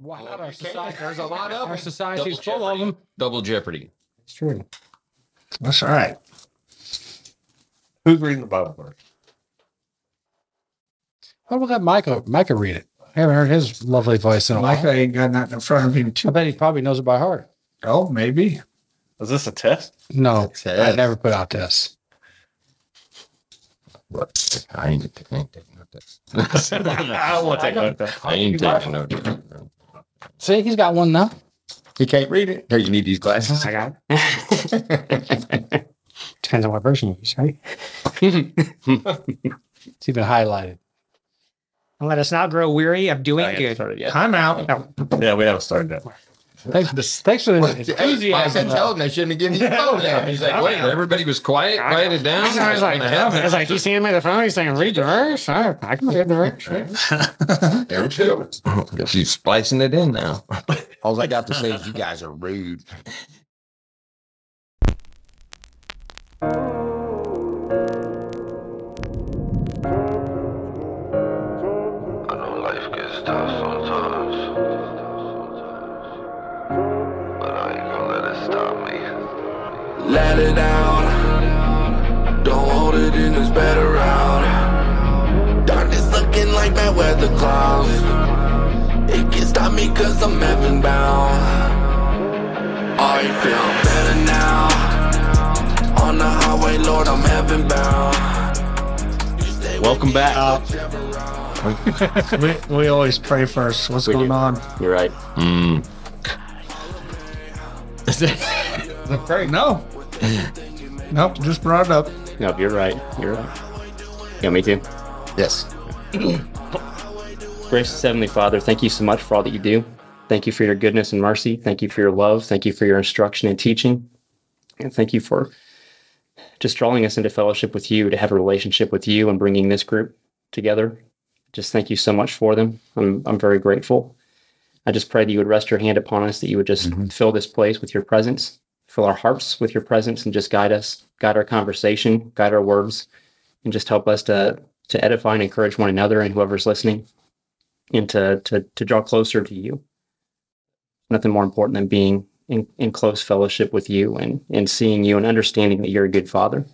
Wow, our society, There's a lot of our them. society's full of them. Double Jeopardy. It's true. That's all right. Who's reading the Bible verse? Why don't we let Micah, Micah read it? I haven't heard his lovely voice in a while. Micah ain't got nothing in front of him I too. bet he probably knows it by heart. Oh, maybe. Is this a test? No, That's I never put out tests. What? I ain't, I ain't taking no test. I don't want to take note of I ain't taking no test. See, he's got one now. He can't read it. Here, you need these glasses. I got it. Depends on what version you use, right? It's even highlighted. And let us not grow weary of doing I good. started yet. Time out. Yeah, we haven't started yet. Thanks, thanks for the Hey, I enthusiasm. tell him they shouldn't have given you the phone now. He's like, wait, everybody was quiet, quieted down. I was like, What the hell? I was like, he's handing me the phone. He's saying, read the verse. I, I can read the verse. There we go. Guess he's splicing it in now. All I got to say is you guys are rude. I know Let it out, don't hold it in, it's better out. Darkness looking like bad weather clouds. It can't stop me cause I'm heaven bound. I feel better now. On the highway, Lord, I'm heaven bound. You stay with Welcome back. whichever route. we, we always pray first. What's going on? You're right. Mm. Great. No. Nope. Just brought it up. Nope, you're right. You're right. Yeah, me too. Yes. Gracious Heavenly Father, thank you so much for all that you do. Thank you for your goodness and mercy. Thank you for your love. Thank you for your instruction and teaching. And thank you for just drawing us into fellowship with you, to have a relationship with you and bringing this group together. Just thank you so much for them. I'm, I'm very grateful. I just pray that you would rest your hand upon us, that you would just mm-hmm. fill this place with your presence, fill our hearts with your presence, and just guide us, guide our conversation, guide our words, and just help us to, to edify and encourage one another and whoever's listening and to to to draw closer to you. Nothing more important than being in, in close fellowship with you and and seeing you and understanding that you're a good father,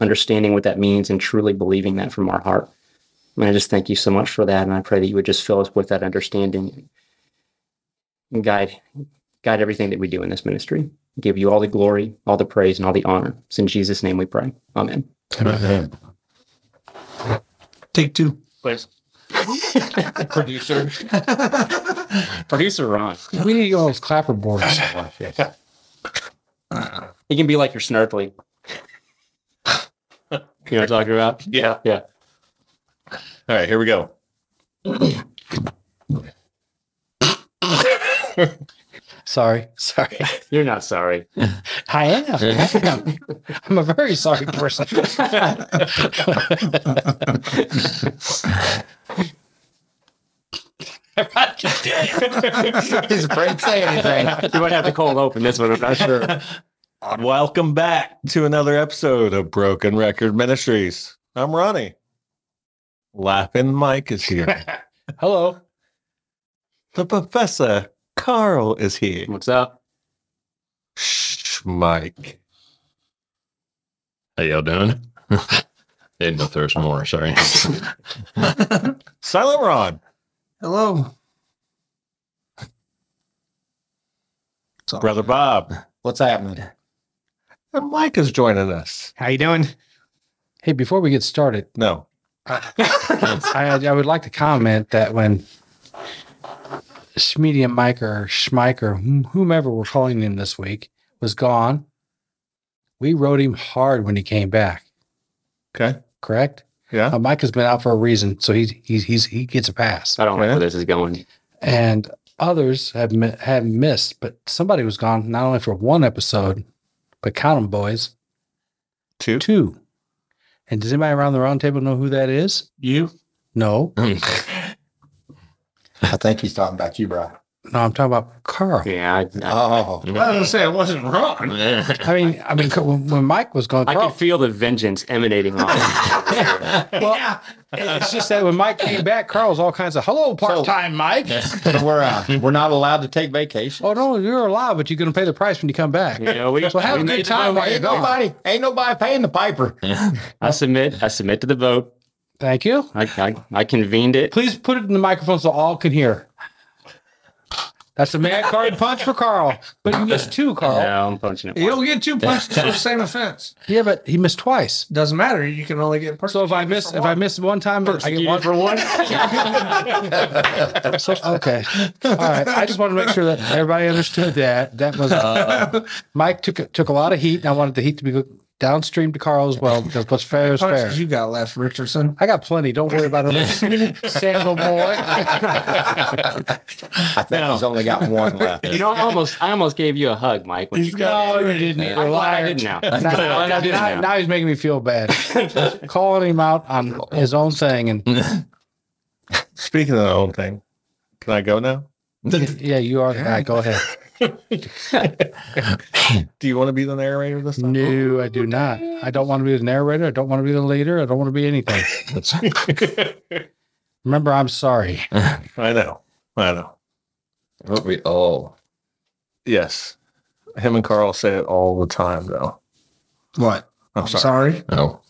understanding what that means and truly believing that from our heart. And I just thank you so much for that, and I pray that you would just fill us with that understanding and guide guide everything that we do in this ministry. Give you all the glory, all the praise, and all the honor. It's in Jesus' name we pray. Amen. Take two. Please. Producer. Producer Ron. We need to get one those clapper boards. He can be like your snarkly. You know what I'm talking about? Yeah. Yeah. All right, here we go. Sorry, sorry. You're not sorry. I am. I am. I'm a very sorry person. He's afraid to say anything. You might have to cold open this one. I'm not sure. Welcome back to another episode of Broken Record Ministries. I'm Ronnie. Laughing Mike is here. Hello. the professor Carl is here. What's up? Shh, Mike. How y'all doing? Didn't know there's more. Sorry. Silent Rod. Hello. Brother Bob. What's happening? And Mike is joining us. How you doing? Hey, before we get started, No. I, I would like to comment that when Schmeedy and Mike or Schmike or whom- whomever we're calling him this week was gone, we rode him hard when he came back. Okay. Correct? Yeah. Uh, Mike has been out for a reason, so he he's, he's he gets a pass. I don't know Yeah. where this is going. And others have mi- have missed, but somebody was gone not only for one episode, but count them, boys, Two. two. And does anybody around the round table know who that is? You. No. I think he's talking about you, bro. No, I'm talking about Carl. Yeah, I, I, I Oh. was gonna say it wasn't wrong. I mean, I mean, when, when Mike was going, I Carl, could feel the vengeance emanating off. well, it's just that when Mike came back, Carl was all kinds of hello, part time Mike. We're uh, we're not allowed to take vacation. Oh no, you're allowed, but you're going to pay the price when you come back. You know, we, So have we a good time vote. while you're Ain't gone. nobody, ain't nobody paying the piper. I submit. I submit to the vote. Thank you. I, I, I convened it. Please put it in the microphone so all can hear. That's a mad card punch for Carl, but you missed two, Carl. Yeah, Yeah, I'm punching it. You once. don't get two punches for the same offense. Yeah, but he missed twice. Doesn't matter. You can only get. So if I miss, if I miss one time, I get one for one. So, okay. All right. I just wanted to make sure that everybody understood that. That was uh, Mike took took a lot of heat, and I wanted the heat to be downstream to Carl as well because what's fair is oh, fair. you got left, Richardson? I got plenty. Don't worry about it, Sandal boy. I think he's only got one left. You know, I almost, I almost gave you a hug, Mike. When you No, you didn't. I'm You're a glad I liar. did now. Now, I'm glad I now- did now- now. now he's making me feel bad. Calling him out on his own thing, and Speaking of the own thing, can I go now? yeah, you are the guy. Go ahead. Do you want to be the narrator of this time? No, I do not. I don't want to be the narrator. I don't want to be the leader. I don't want to be anything. Remember, I'm sorry. I know. I know. What we all. Yes. Him and Carl say it all the time, though. What? I'm I'm sorry. sorry. Oh.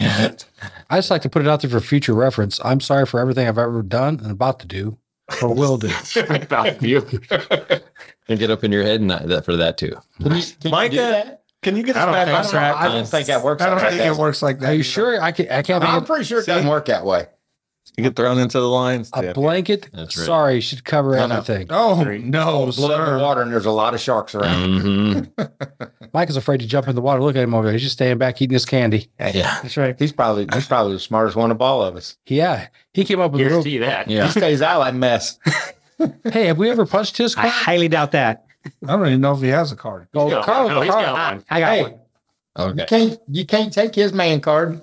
I just like to put it out there for future reference. I'm sorry for everything I've ever done and about to do or will do. About you. And get up in your head and that, that for that too. Can you, can you Micah, do that? Can you get I us don't back think on so. track? I don't think that works. I don't like think that. it works like that. Are you either. sure? I can. I can't I'm pretty sure it doesn't work that way. You get thrown into the lines. a Tim. blanket. That's right. Sorry, should cover No, no. everything. Oh no, Blow in the sir. water, and there's a lot of sharks around. Mm-hmm. Mike is afraid to jump in the water. Look at him over there. He's just staying back eating his candy. Yeah. That's right. He's probably he's probably the smartest one of all of us. Yeah, he came up with a Here's little. to that. He Yeah. stays out like that mess. Hey, have we ever punched his card? I car? highly doubt that. I don't even know if he has a card. Oh, No, Carl, no, he's Carl- got one. I got Hey, one. you Okay. can't you can't take his man card.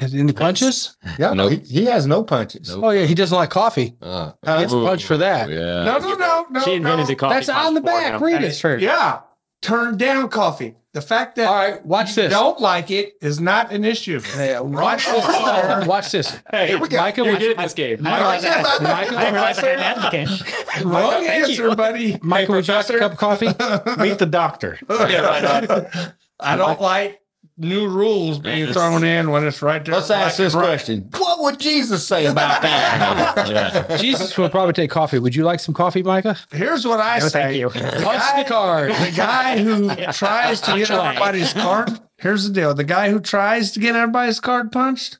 Any punches? Yeah, Nope. he, he has no punches. Nope. Oh yeah, he doesn't like coffee. Uh, He gets punched for that. yeah. No, no, no, no. She invented no. the coffee. That's on the back. Read That is it. true. Yeah, turn down coffee. The fact that All right, watch you this. don't like it is not an issue. Hey, watch this. watch this. Hey, we go. Micah, you're would good you, at this game. I don't like that. Michael, I didn't realize I had an advocate. Wrong answer, buddy. Michael, would you like a cup of coffee? Meet the doctor. I don't like new rules being thrown in when it's right there. Let's ask this Right. question: What would Jesus say about that? yeah. Jesus will probably take coffee. Would you like some coffee, Micah? Here's what I No, say. thank you. Punch the card. The guy who tries to get everybody's card. Here's the deal: the guy who tries to get everybody's card punched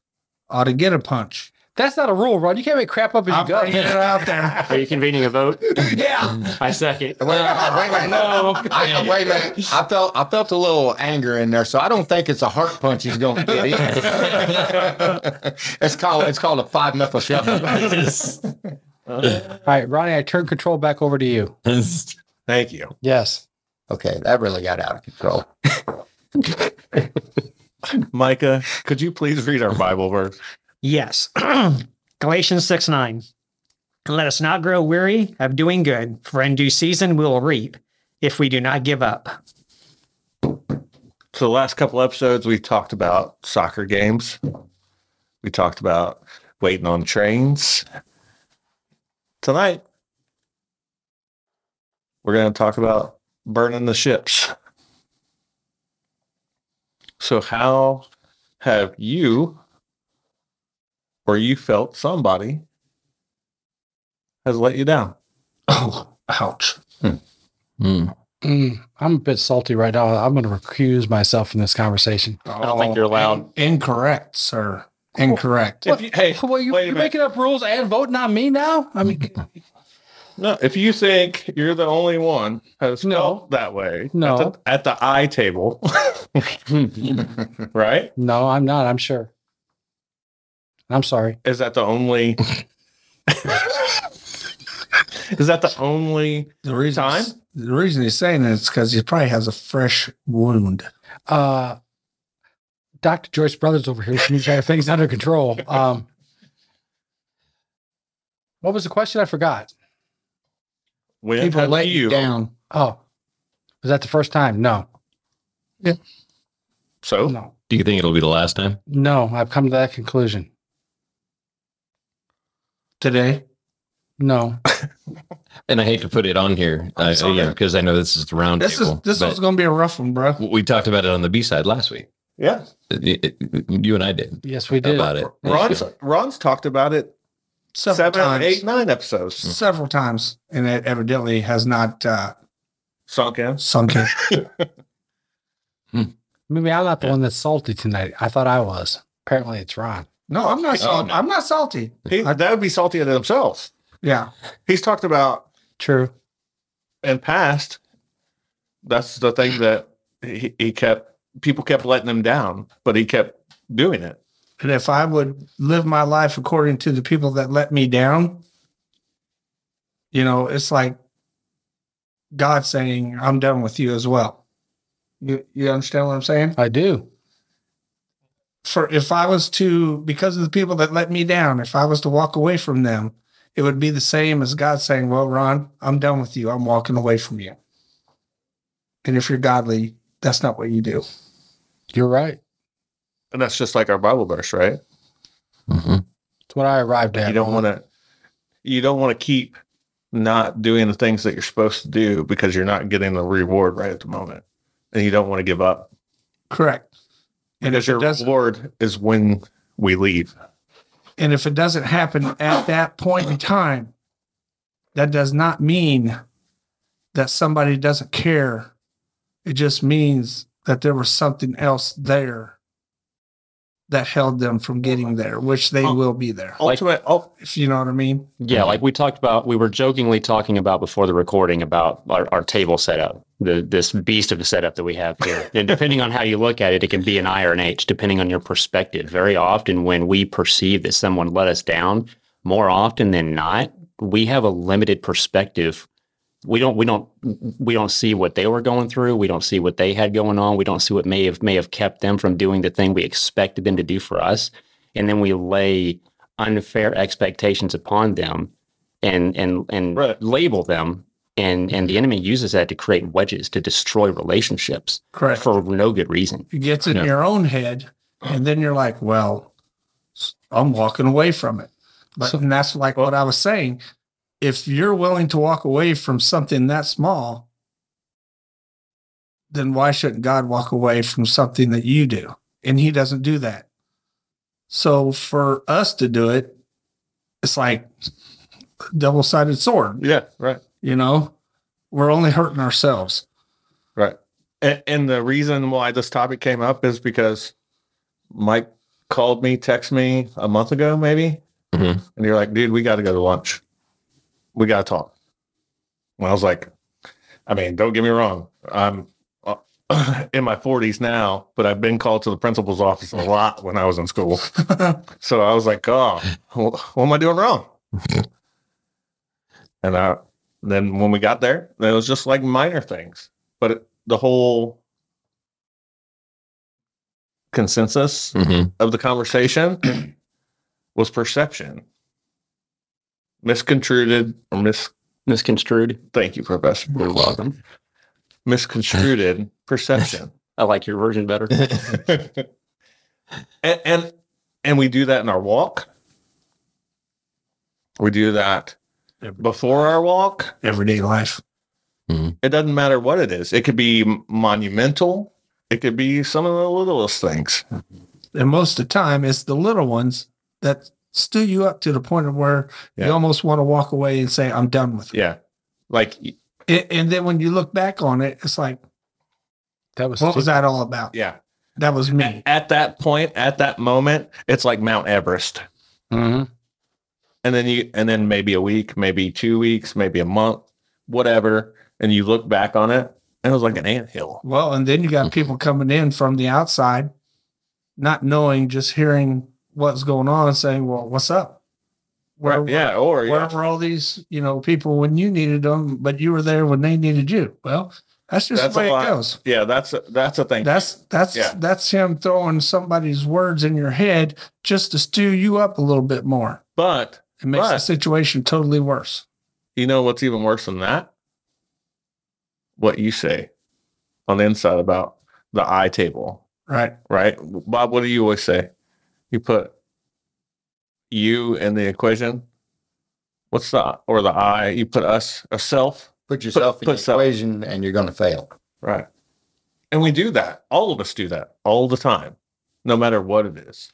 ought to get a punch. That's not a rule, Ron. You can't make crap up as I'm you go. bringing it out there. Are you convening a vote? Yeah. I second. Wait, wait, wait, wait, no. I, wait a minute. I felt I felt a little anger in there, so I don't think it's a heart punch he's going to get. either. it's called it's called a five methyl shuffle. All right, Ronnie, I turn control back over to you. Thank you. Yes. Okay, that really got out of control. Micah, could you please read our Bible verse? Yes. Galatians 6 9. And let us not grow weary of doing good, for in due season we will reap if we do not give up. So the last couple episodes we talked about soccer games. We talked about waiting on trains. Tonight we're going to talk about burning the ships. So how have you or you felt somebody has let you down? Oh, ouch. Mm. Mm, I'm a bit salty right now. I'm going to recuse myself from this conversation. I don't think you're allowed. Incorrect, sir. Incorrect. If you, hey, Well, you, wait you're making up rules and voting on me now? I mean, No, if you think you're the only one has No. felt that way, No. at the, at the I table, right? no, I'm not. I'm sure. I'm sorry. Is that the only? is that the only? The reason Time? the reason he's saying it is because he probably has a fresh wound. Uh, Dr. Joyce Brothers over here seems to have things under control. Um, What was the question? I forgot. When People have let you down. Oh, was that the first time? No, Yeah. So no, Do you think it'll be the last time? no. I've come to that conclusion. Today, No, And I hate to put it on here, uh, yeah, because I know this is the round this table. is this but was going to be a rough one, bro. we talked about it on the B side last week. yeah, It- it- you and I did yes, we did. about it. Ron's Ron's talked about it Several seven, times, eight, nine episodes. several times, and it evidently has not uh, Sunk in. sunk in. Maybe I'm not the one that's salty tonight. I thought I was. Apparently, it's Ron. No, I'm not. Oh, Salty. no. I'm not salty. He, that would be salty in himself. Yeah, He's talked about True. and past. That's the thing that he, he kept. People kept letting him down, but he kept doing it. and if I would live my life according to the people that let me down, you know, it's like God saying, "I'm done with you as well." You you understand what I'm saying? I do. For if I was to because of the people that let me down, if I was to walk away from them, it would be the same as God saying, "Well, Ron, I'm done with you. I'm walking away from you." And if you're godly, that's not what you do. You're right. And that's just like our Bible verse, right? Mhm. It's what I arrived at. you don't want to. You don't want to keep not doing the things that you're supposed to do because you're not getting the reward right at the moment, and you don't want to give up Correct. And if your reward is when we leave. and if it doesn't happen at that point in time, that does not mean that somebody doesn't care. It just means that there was something else there that held them from getting there, which they Oh. will be there. Like- Ultimate. Oh, If you know what I mean. Yeah, like we talked about, we were jokingly talking about before the recording about our, our table setup, the this beast of a setup that we have here. and depending on how you look at it, it can be an I or an H, depending on your perspective. Very often, when we perceive that someone let us down, more often than not, we have a limited perspective. We don't, we don't, we don't see what they were going through. We don't see what they had going on. We don't see what may have may have kept them from doing the thing we expected them to do for us. And then we lay unfair expectations upon them and and and Right. label them and and the enemy uses that to create wedges to destroy relationships Correct. for no good reason It gets in your own head, and then you're like, well, i'm walking away from it. But So- and that's like what I was saying. If you're willing to walk away from something that small, then why shouldn't God walk away from something that you do? And he doesn't do that. So for us to do it, it's like double-sided sword, yeah, right. you know? We're only hurting ourselves. Right. And, and the reason why this topic came up is because Mike called me, text me a month ago, maybe. Mhm. And you're like, dude, we got to go to lunch. We got to talk. And I was like, I mean, don't get me wrong. I'm uh, in my 40s now, but I've been called to the principal's office a lot when I was in school. so I was like, oh, what am I doing wrong? and I, then when we got there, it was just like minor things. But it, the whole consensus Mhm. of the conversation was perception. Misconstrued or mis misconstrued thank you, Professor. you're welcome Misconstrued perception. i like your version better and, and and we do that in our walk. We do that before our walk. Everyday life. Mm-hmm. It doesn't matter what it is. It could be monumental. It could be some of the littlest things. And most of the time, it's the little ones that stew you up to the point of where Yeah. you almost want to walk away and say, I'm done with it. Yeah. Like A- And then when you look back on it, it's like, That was, what was that all about? yeah. That was me. At that point, at that moment, it's like Mount Everest. Mhm. And then you and then maybe a week, maybe two weeks, maybe a month, whatever. And you look back on it, and it was like an anthill. Well, and then you got people coming in from the outside, not knowing, just hearing what's going on and saying, well, what's up? Where, Right, yeah, or where yeah. were all these, you know, people when you needed them, but you were there when they needed you? Well, that's just That's the way it goes. Yeah, that's a, that's a thing. That's that's Yeah. that's him throwing somebody's words in your head just to stew you up a little bit more. but It makes the situation totally worse. You know what's even worse than that? What you say on the inside about the I table, Right. right? Bob, what do you always say? You put you in the equation. What's the or the I? You put us a self, Put yourself in put the self- equation and you're going to fail. right? And we do that. All of us do that all the time, no matter what it is.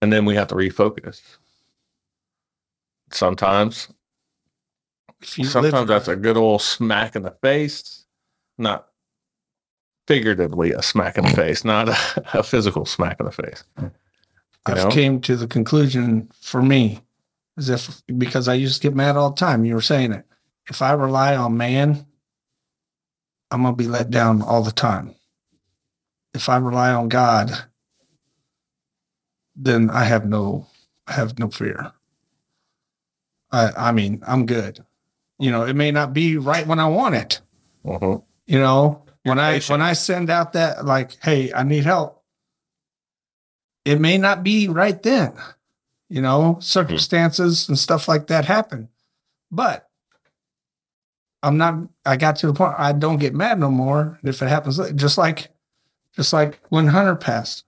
And then we have to refocus. Sometimes If Sometimes live, that's a good old smack in the face, not figuratively a smack in the face, not a, a physical smack in the face. You I've know? came to the conclusion for me, as if because I used to get mad all the time. You were saying it. If I rely on man, I'm gonna be let down all the time. If I rely on God, then I have no I have no fear. I I mean, I'm good. You know, it may not be right when I want it. Mhm. You know, when I patient. when I send out that like, hey, I need help. It may not be right then. You know, circumstances and stuff like that happen. But I'm not I got to the point I don't get mad no more if it happens just like just like when Hunter passed.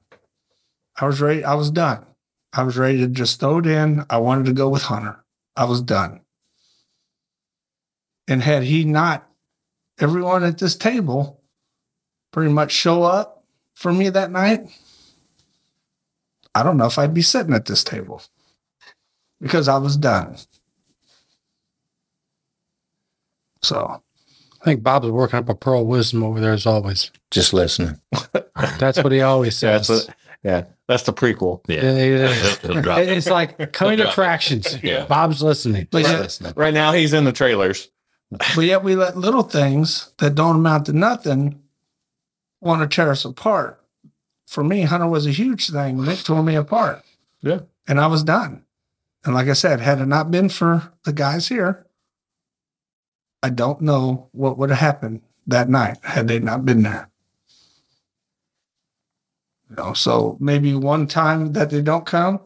I was ready, I was done. I was ready to just throw it in. I wanted to go with Hunter. I was done. And had he not, everyone at this table pretty much show up for me that night, I don't know if I'd be sitting at this table because I was done. So I think Bob's working up a pearl of wisdom over there as always. Just listening. That's what he always That's says. what, yeah, that's the prequel. Yeah. it- He'll- he'll drop it. it's like coming to fractions. Yeah. Bob's listening. but Just yet, listening. Right now, he's in the trailers. but yet we let little things that don't amount to nothing want to tear us apart. For me, Hunter was a huge thing. Nick tore me apart. Yeah. And I was done. And like I said, had it not been for the guys here, I don't know what would have happened that night had they not been there. You know, so maybe one time that they don't come,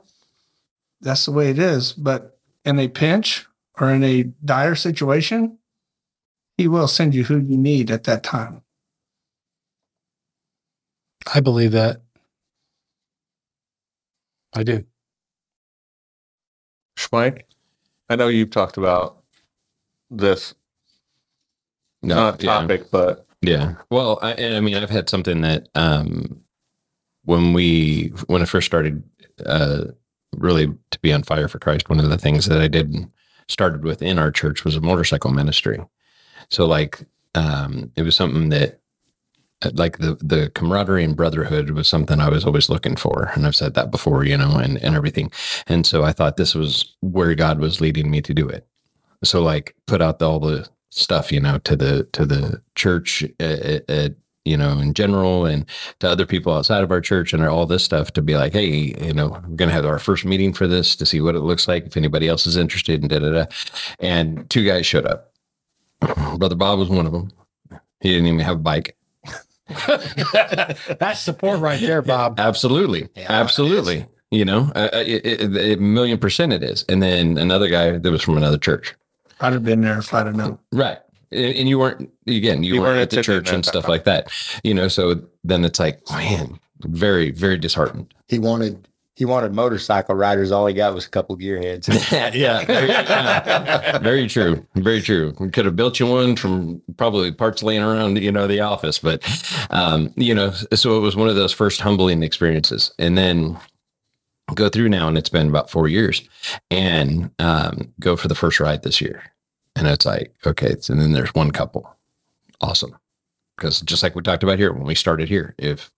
that's the way it is. But in a pinch or in a dire situation, he will send you who you need at that time. I believe that. I do. Schmike, I know you've talked about this No, not yeah. topic, but Yeah. Well, I, and I mean, I've had something that um, when we when I first started uh, really to be on fire for Christ, one of the things that I did started within our church was a motorcycle ministry. So like um, it was something that like the the camaraderie and brotherhood was something I was always looking for, and I've said that before, you know, and and everything. And so I thought this was where God was leading me to do it. So like put out the, all the stuff, you know, to the to the church, uh, uh, you know, in general, and to other people outside of our church, and all this stuff to be like, hey, you know, we're gonna have our first meeting for this to see what it looks like if anybody else is interested, and da da da. And two guys showed up. Brother Bob was one of them. He didn't even have a bike. That's support right there, Bob. Absolutely, absolutely. You know, uh, uh, it, it, it, a million percent it is. And then another guy that was from another church. I'd have been there if I'd have known. Right. And and you weren't again, you, You weren't, weren't at the church and stuff time. like that. You know, so then it's like, man, very, very disheartened. He wanted he wanted motorcycle riders. All he got was a couple gearheads. yeah, very, yeah. Very true. Very true. We could have built you one from probably parts laying around, you know, the office, but um, you know, so it was one of those first humbling experiences. And then go through now, and it's been about four years, and um, go for the first ride this year. And it's like, okay, so then there's one couple. Awesome. Because just like we talked about here when we started here, if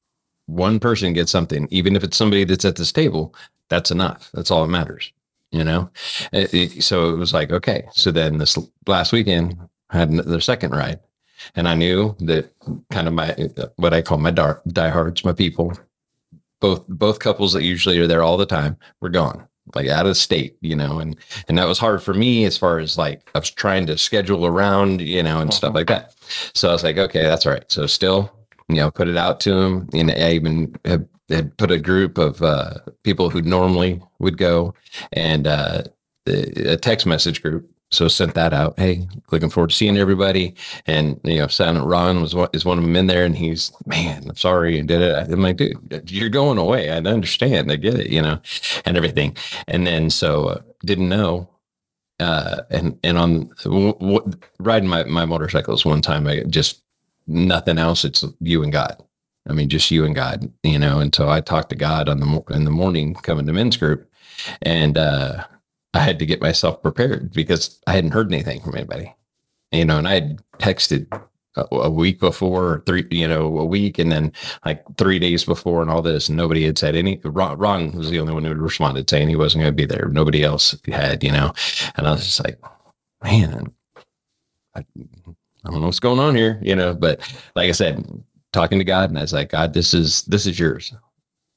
one person gets something, even if it's somebody that's at this table, that's enough. That's all that matters, you know? It- it- so it was like, okay. So then this last weekend, I had the second ride. And I knew that kind of my, what I call my dark diehards, my people, both, both couples that usually are there all the time were gone, like out of state, you know, and, and that was hard for me as far as like, I was trying to schedule around, you know, and stuff mm-hmm. like that. So I was like, okay, that's all right. So still, you know, put it out to them. And I even have had put a group of uh, people who normally would go and uh, a text message group. So sent that out. Hey, looking forward to seeing everybody. And you know, Silent Ron was one, is one of them in there, and he's man, I'm sorry and did it. I'm like, dude, you're going away. I understand. I get it. You know, and everything. And then so uh, didn't know. Uh, and and on w- w- riding my my motorcycles one time, I just nothing else. It's you and God. I mean, just you and God, you know. And so I talked to God on the in the morning coming to men's group, and uh, I had to get myself prepared because I hadn't heard anything from anybody, you know. And I had texted a, a week before, or three, you know, a week, and then like three days before, and all this. And nobody had said any. Ron, Ron was the only one who responded saying he wasn't going to be there. Nobody else had, you know. And I was just like, man, I, I don't know what's going on here, you know. But like I said, talking to God, and I was like, God, this is this is yours.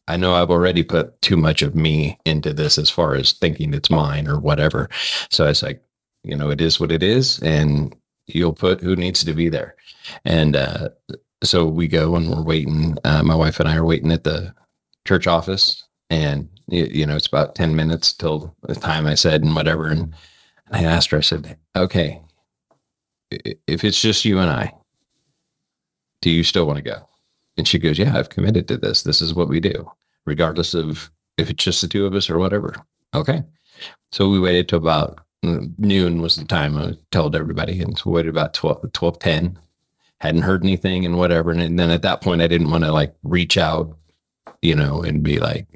I know I've already put too much of me into this as far as thinking it's mine or whatever. So I was like, you know, it is what it is, and you'll put who needs to be there. And uh, so we go and we're waiting. Uh, my wife and I are waiting at the church office, and you, know, it's about ten minutes till the time I said and whatever. And I asked her, I said, okay, if it's just you and I, do you still want to go? And she goes, Yeah, I've committed to this. This is what we do, regardless of if it's just the two of us or whatever. Okay. So we waited till about mm, noon was the time I told everybody. And so we waited about 12, 12 10. Hadn't heard anything and whatever. And then at that point, I didn't want to like reach out, you know, and be like,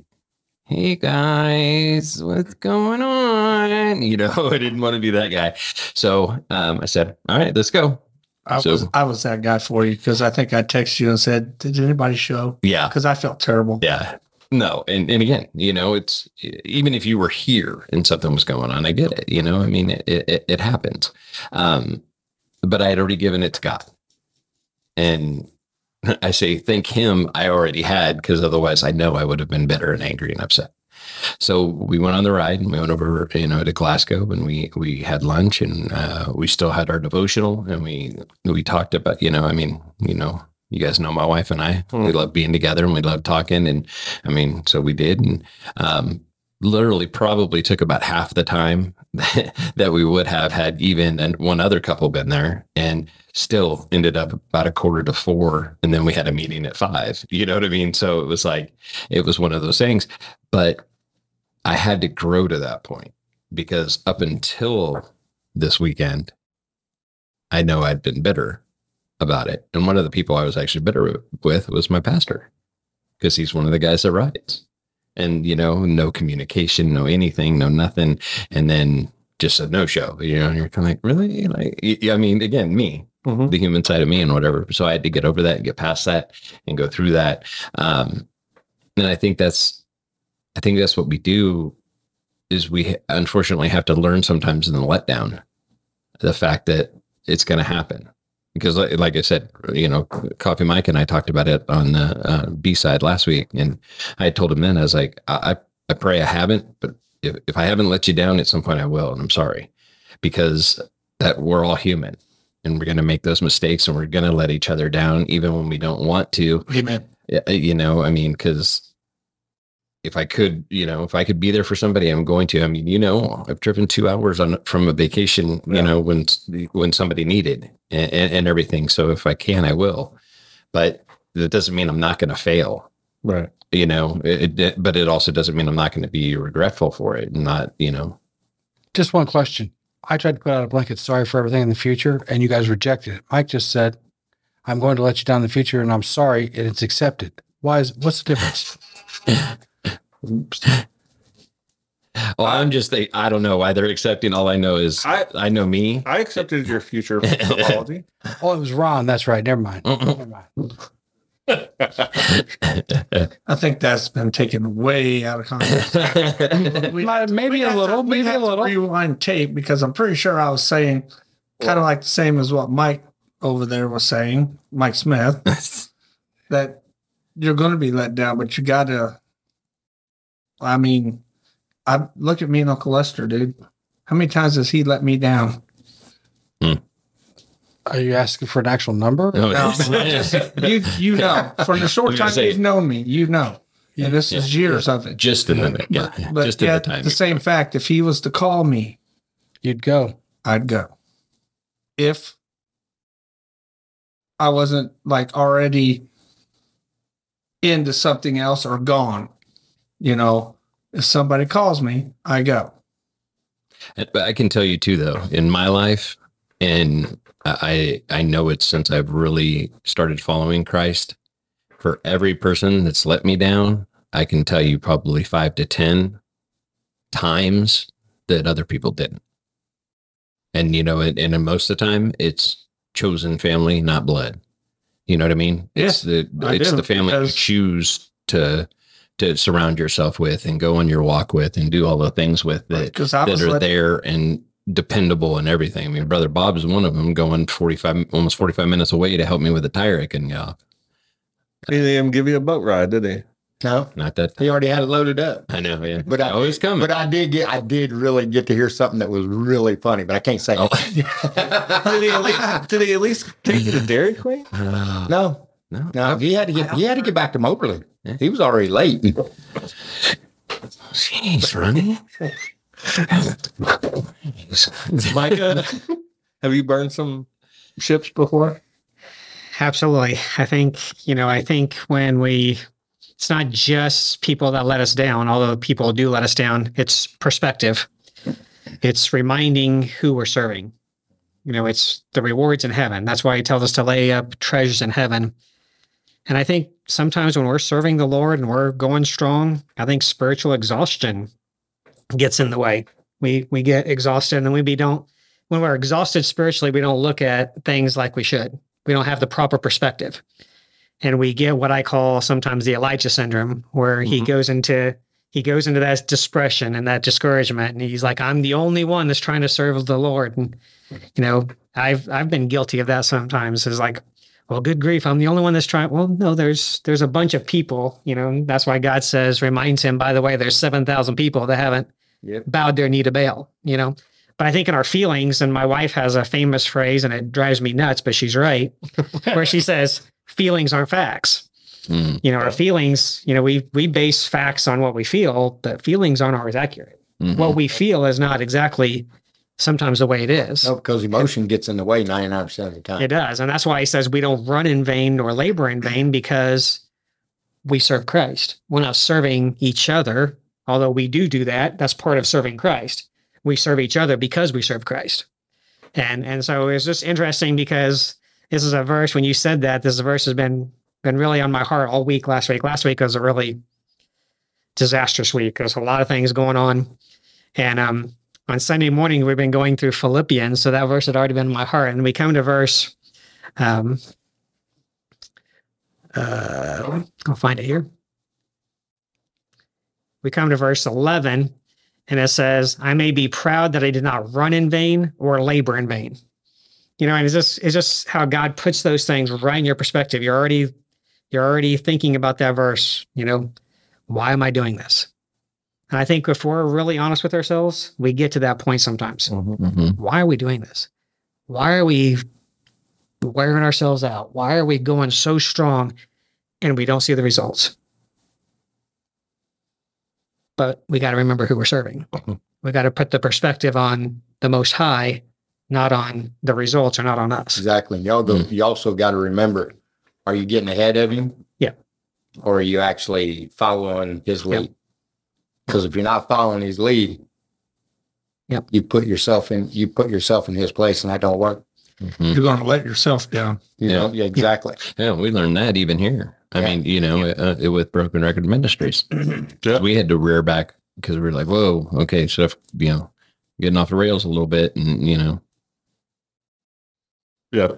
Hey guys, what's going on? You know, I didn't want to be that guy. So um, I said, All right, let's go. I So- was I was that guy for you because I think I texted you and said, "Did anybody show?" Yeah. Because I felt terrible. Yeah. No. And, and again, you know, it's even if you were here and something was going on, I get it. You know, I mean, it, it, it happens. Um, but I had already given it to God. And I say, thank him I already had, because otherwise I know I would have been bitter and angry and upset. So we went on the ride and we went over, you know, to Glasgow and we we had lunch and uh, we still had our devotional and we we talked about, you know, I mean, you know, you guys know my wife and I, we love being together and we love talking and I mean, so we did and um, literally probably took about half the time that we would have had even and one other couple been there and still ended up about a quarter to four. And then we had a meeting at five you know what i mean? So it was like it was one of those things but i had to grow to that point because up until this weekend i know i'd been bitter about it. And one of the people i was actually bitter with was my pastor because he's one of the guys that rides and you know no communication no anything no nothing and then just a no show you know and you're kind of like really? Like I mean again me Mhm. the human side of me and whatever. So i had to get over that and get past that and go through that. Um and i think that's i think that's what we do is we unfortunately have to learn sometimes in the letdown the fact that it's going to happen because like, like i said you know coffee mike and i talked about it on the uh, b-side last week and I told him then, I was like, I, I pray I haven't, but if, if I haven't let you down at some point, I will. And I'm sorry because that we're all human and we're going to make those mistakes and we're going to let each other down, even when we don't want to, Amen. Yeah, you know, I mean, cause if I could, you know, if I could be there for somebody, I'm going to, I mean, you know, I've driven two hours on from a vacation, you know, when, when somebody needed and, and, and everything. So if I can, I will, but that doesn't mean I'm not going to fail Right. you know it, it- but it also doesn't mean i'm not going to be regretful for it and not you know Just one question. I tried to put out a blanket sorry for everything in the future, and you guys rejected it. Mike just said, "I'm going to let you down in the future, and I'm sorry, and it's accepted." Why is what's the difference? well i'm just they, i don't know why they're accepting all i know is i, I know me I accepted your future apology. Oh, it was Ron. That's right. Never mind. Never mind. I think that's been taken way out of context. We- Maybe a have to- little. we Maybe a have to little. Rewind tape because I'm pretty sure I was saying kind of like the same as what Mike over there was saying, Mike Smith, that you're going to be let down, but you got to. I mean, I look at me and Uncle Lester, dude. How many times has he let me down? Hmm. Are you asking for an actual number? No, No, it's- you you know, for the short time say- you've known me, you know. and this is years of it. Just in the yeah, But just in yet, the time. the same fact, if he was to call me, You'd go. I'd go. If I wasn't like already into something else or gone, you know, if somebody calls me, I go. But I can tell you too, though, in my life, and I I know it since I've really started following Christ. For every person that's let me down, I can tell you probably five to ten times that other people didn't. And you know, and, and most of the time, it's chosen family, not blood. You know what I mean? It's the it's the family you choose to to surround yourself with and go on your walk with and do all the things with that Because I that are let, there and dependable and everything. I mean, brother Bob is one of them going 45, almost 45 minutes away to help me with a tire I couldn't get off. He didn't even give you a boat ride, did he? No, Not that he already had it loaded up. I know. Yeah. But I always coming. But I did get, I did really get to hear something that was really funny, but I can't say Oh. it. Did he at least, did he at least take you to Dairy Queen? Uh, No, no. no, he had to get, he had to get back to Moberly. He was already late. Jeez, Ronnie. Micah, have you burned some ships before? Absolutely. I think, you know, I think when we, it's not just people that let us down, although people do let us down, it's perspective. It's reminding who we're serving. You know, it's the rewards in heaven. That's why he tells us to lay up treasures in heaven. And I think sometimes when we're serving the Lord and we're going strong, I think spiritual exhaustion gets in the way. We we get exhausted and then we be don't when we're exhausted spiritually, we don't look at things like we should. We don't have the proper perspective. And we get what i call sometimes the elijah syndrome where he Mhm. goes into he goes into that depression and that discouragement. And he's like i'm the only one that's trying to serve the lord. And you know i've i've been guilty of that sometimes. Is like well good grief i'm the only one that's trying well no there's there's a bunch of people you know that's why god says reminds him by the way there's 7000 people that haven't Yep. bowed their knee to baal you know but I think in our feelings, and my wife has a famous phrase, and it drives me nuts, but she's right, where she says, feelings aren't facts. Mm, You know, our feelings, you know, we we base facts on what we feel, but feelings aren't always accurate. mhm. What we feel is not exactly sometimes the way it is. No, because emotion gets in the way 99% of the time. It does. And that's why he says we don't run in vain nor labor in vain because we serve Christ. We're not serving each other, although we do do that. That's part of serving Christ. We serve each other because we serve Christ. And and so it's just interesting because this is a verse when you said that this verse has been been really on my heart all week last week. Last week was a really disastrous week. There's a lot of things going on. And um on Sunday morning we've been going through Philippians, so that verse had already been in my heart. And we come to verse um uh I'll find it here. We come to verse 11 and it says, I may be proud that I did not run in vain or labor in vain. You know, and it's just it's just how God puts those things right in your perspective. You're already you're already thinking about that verse, you know, why am I doing this? And I think if we're really honest with ourselves, we get to that point sometimes. Mhm. Why are we doing this? Why are we wearing ourselves out? Why are we going so strong and we don't see the results? But we got to remember who we're serving. We got to put the perspective on the most high, not on the results or not on us. Exactly. And y'all go, Mm. you also got to remember, are you getting ahead of him? Yeah. Or are you actually following his Yep. Lead? Because if you're not following his lead, Yep. you put yourself in, you put yourself in his place and that don't work. Mhm. you're going to let yourself down. You Yeah. know? Yeah, exactly. Yeah, we learned that even here. I Yeah. mean, you know, uh, with Broken Record Ministries, Yeah. we had to rear back because we were like, "Whoa, okay, stuff, you know, getting off the rails a little bit," and you know, Yeah.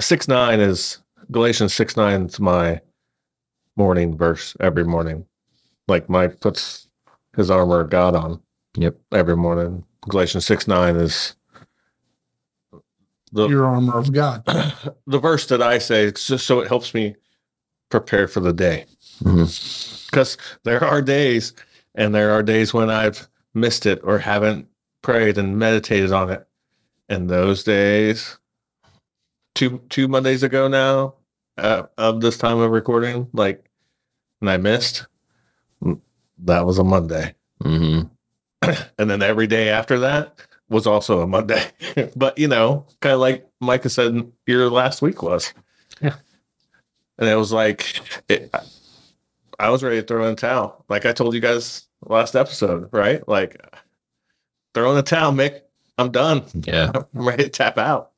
Six nine is Galatians six nine is my morning verse every morning. Like Mike puts his armor of God on. Yep. Every morning. Galatians six nine is the Your armor of God. the verse that I say it's just so it helps me prepare for the day. Because there are days and there are days when I've missed it or haven't prayed and meditated on it. And those days, two two Mondays ago now, uh, of this time of recording, like and I missed, that was a Monday. hmm And then every day after that was also a Monday. but you know, kind of like Micah said your last week was. Yeah. And it was like it, I was ready to throw in the towel. Like I told you guys last episode, right? Like throw in the towel, Mick. I'm done. Yeah. I'm ready to tap out.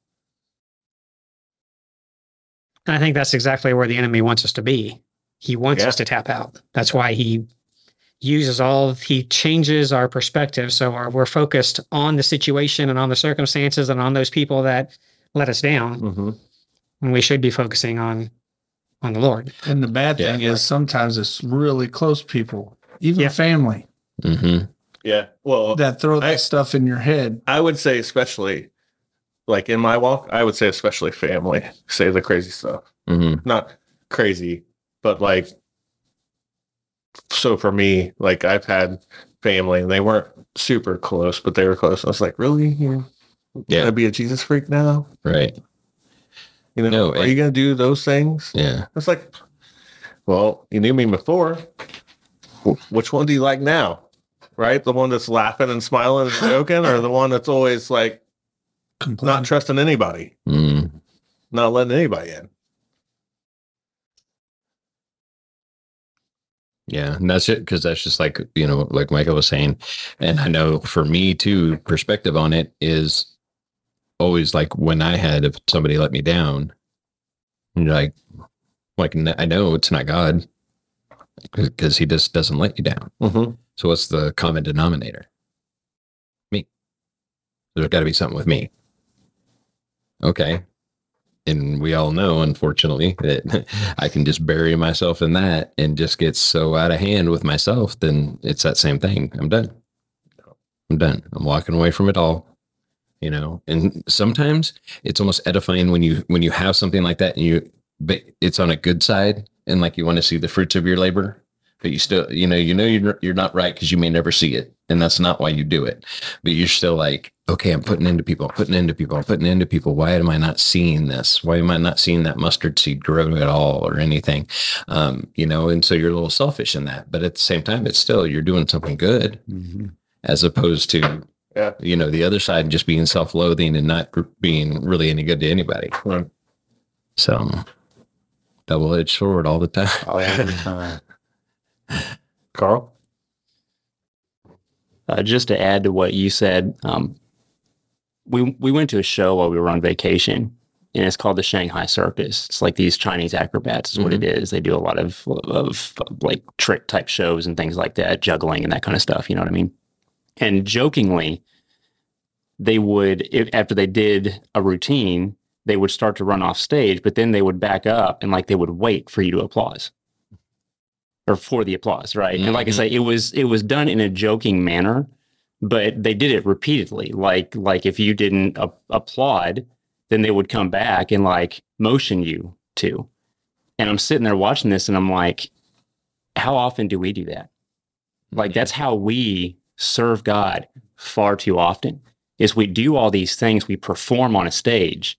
And I think that's exactly where the enemy wants us to be. He wants Yeah. us to tap out. That's why he uses all, he changes our perspective. So our, we're focused on the situation and on the circumstances and on those people that let us down. Mm-hmm. And we should be focusing on, on the Lord. And the bad Yeah. thing is sometimes it's really close people, even Yeah. family, hmm Yeah. Well, that throw that I- stuff in your head. I would say, especially like in my walk, I would say, especially family, say the crazy stuff. hmm Not crazy, but like, so for me, like I've had family and they weren't super close, but they were close. I was like, really? You're Yeah. gonna be a Jesus freak now? Right. You know, No, are it- you gonna do those things? Yeah. It's like, well, you knew me before. Which one do you like now? Right? The one that's laughing and smiling and joking, or the one that's always like not trusting anybody, Mm. not letting anybody in? Yeah, and that's it because that's just like you know, like Michael was saying, and I know for me too, perspective on it is always like when I had if somebody let me down, you're like, like I know it's not God because He just doesn't let you down. Mm-hmm. So what's the common denominator? Me. There's got to be something with me. Okay. And we all know, unfortunately, that I can just bury myself in that and just get so out of hand with myself. Then it's that same thing. I'm done. I'm done. I'm walking away from it all. You know, and sometimes it's almost edifying when you when you have something like that and you, but it's on a good side and like you want to see the fruits of your labor but you still you know you know you're, you're not right because you may never see it and that's not why you do it but you're still like okay i'm putting into people i'm putting into people i'm putting into people why am i not seeing this why am i not seeing that mustard seed grow at all or anything um, you know and so you're a little selfish in that but at the same time it's still you're doing something good as opposed to Yeah. you know the other side just being self-loathing and not being really any good to anybody Right. so double-edged sword all the time Oh, yeah. Carl? Uh, just to add to what you said, um, we we went to a show while we were on vacation, and it's called the Shanghai Circus. It's like these Chinese acrobats is what it is. They do a lot of of like trick type shows and things like that, juggling and that kind of stuff. You know what I mean? And jokingly, they would if, after they did a routine, they would start to run off stage, but then they would back up and like they would wait for you to applause or for the applause, right? And like I mm-hmm. say, it was it was done in a joking manner, but they did it repeatedly. Like like if you didn't a- applaud, then they would come back and like motion you to. And I'm sitting there watching this, and I'm like, how often do we do that? Like mm-hmm. that's how we serve God far too often. Is we do all these things, we perform on a stage,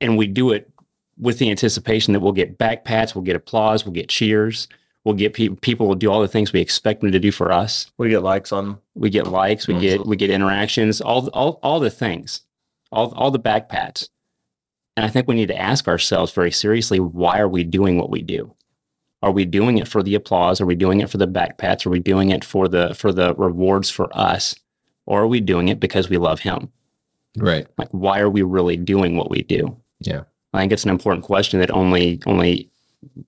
and we do it with the anticipation that we'll get back pats, we'll get applause, we'll get cheers, we'll get people people will do all the things we expect them to do for us. We get likes on. We get likes, we get we get interactions, all all all the things, all all the back pats. And I think we need to ask ourselves very seriously, why are we doing what we do? Are we doing it for the applause? Are we doing it for the back pats? Are we doing it for the for the rewards for us? Or are we doing it because we love him? right Like why are we really doing what we do? Yeah. I think it's an important question that only only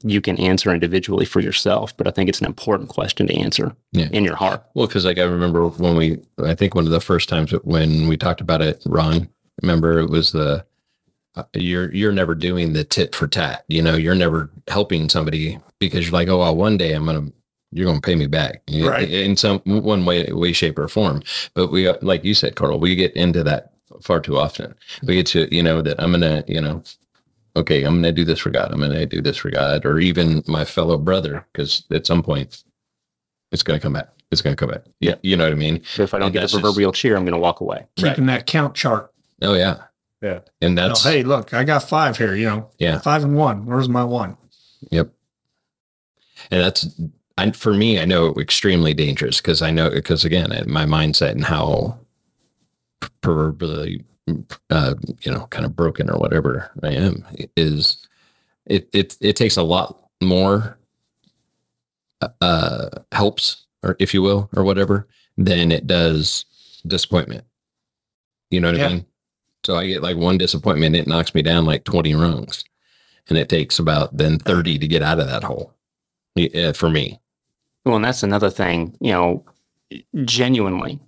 you can answer individually for yourself, but I think it's an important question to answer Yeah. in your heart. Well, because like I remember when we, I think one of the first times when we talked about it, Ron, remember it was the uh, you're you're never doing the tit for tat. You know, you're never helping somebody because you're like, oh, well, one day I'm gonna you're gonna pay me back, Right. In some one way, way, shape, or form. But we, uh, like you said, Carl, we get into that far too often. We get to you know that I'm gonna you know. Okay, I'm going to do this for God. I'm going to do this for God, or even my fellow brother, because at some point, it's going to come back. It's going to come back. Yeah, you know what I mean. So if I don't And get that's the just- proverbial cheer, I'm going to walk away. Keeping that count chart. Oh yeah, Yeah. and You know, that's hey, look, I got five here. You know, Yeah. five and one. Where's my one? Yep. and that's I, for me. I know extremely dangerous because I know because again, my mindset and how proverbially, uh, you know, kind of broken or whatever I am is it it it takes a lot more uh helps or if you will or whatever than it does disappointment. You know what Yeah. I mean? So I get like one disappointment, it knocks me down like 20 rungs. And it takes about then 30 to get out of that hole. Yeah, for me. Well, and that's another thing, you know, genuinely,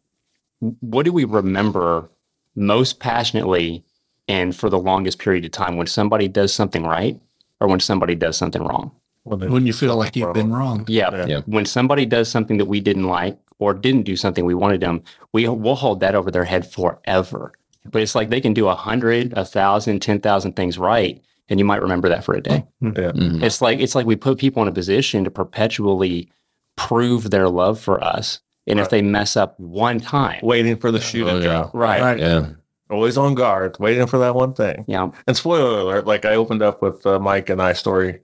what do we remember most passionately and for the longest period of time when somebody does something right or when somebody does something wrong? When you feel like you've been wrong. Yeah. Yeah. Yeah. When somebody does something that we didn't like or didn't do something we wanted them, we we'll hold that over their head forever. But it's like they can do a hundred, a thousand, ten thousand things right, and you might remember that for a day. Yeah. Mhm. It's like it's like we put people in a position to perpetually prove their love for us. And if they mess up one time, Waiting for the shoe to Oh, yeah. drop. right? Right. Yeah. Always on guard, waiting for that one thing. Yeah. And spoiler alert, like I opened up with uh, Mike and I story,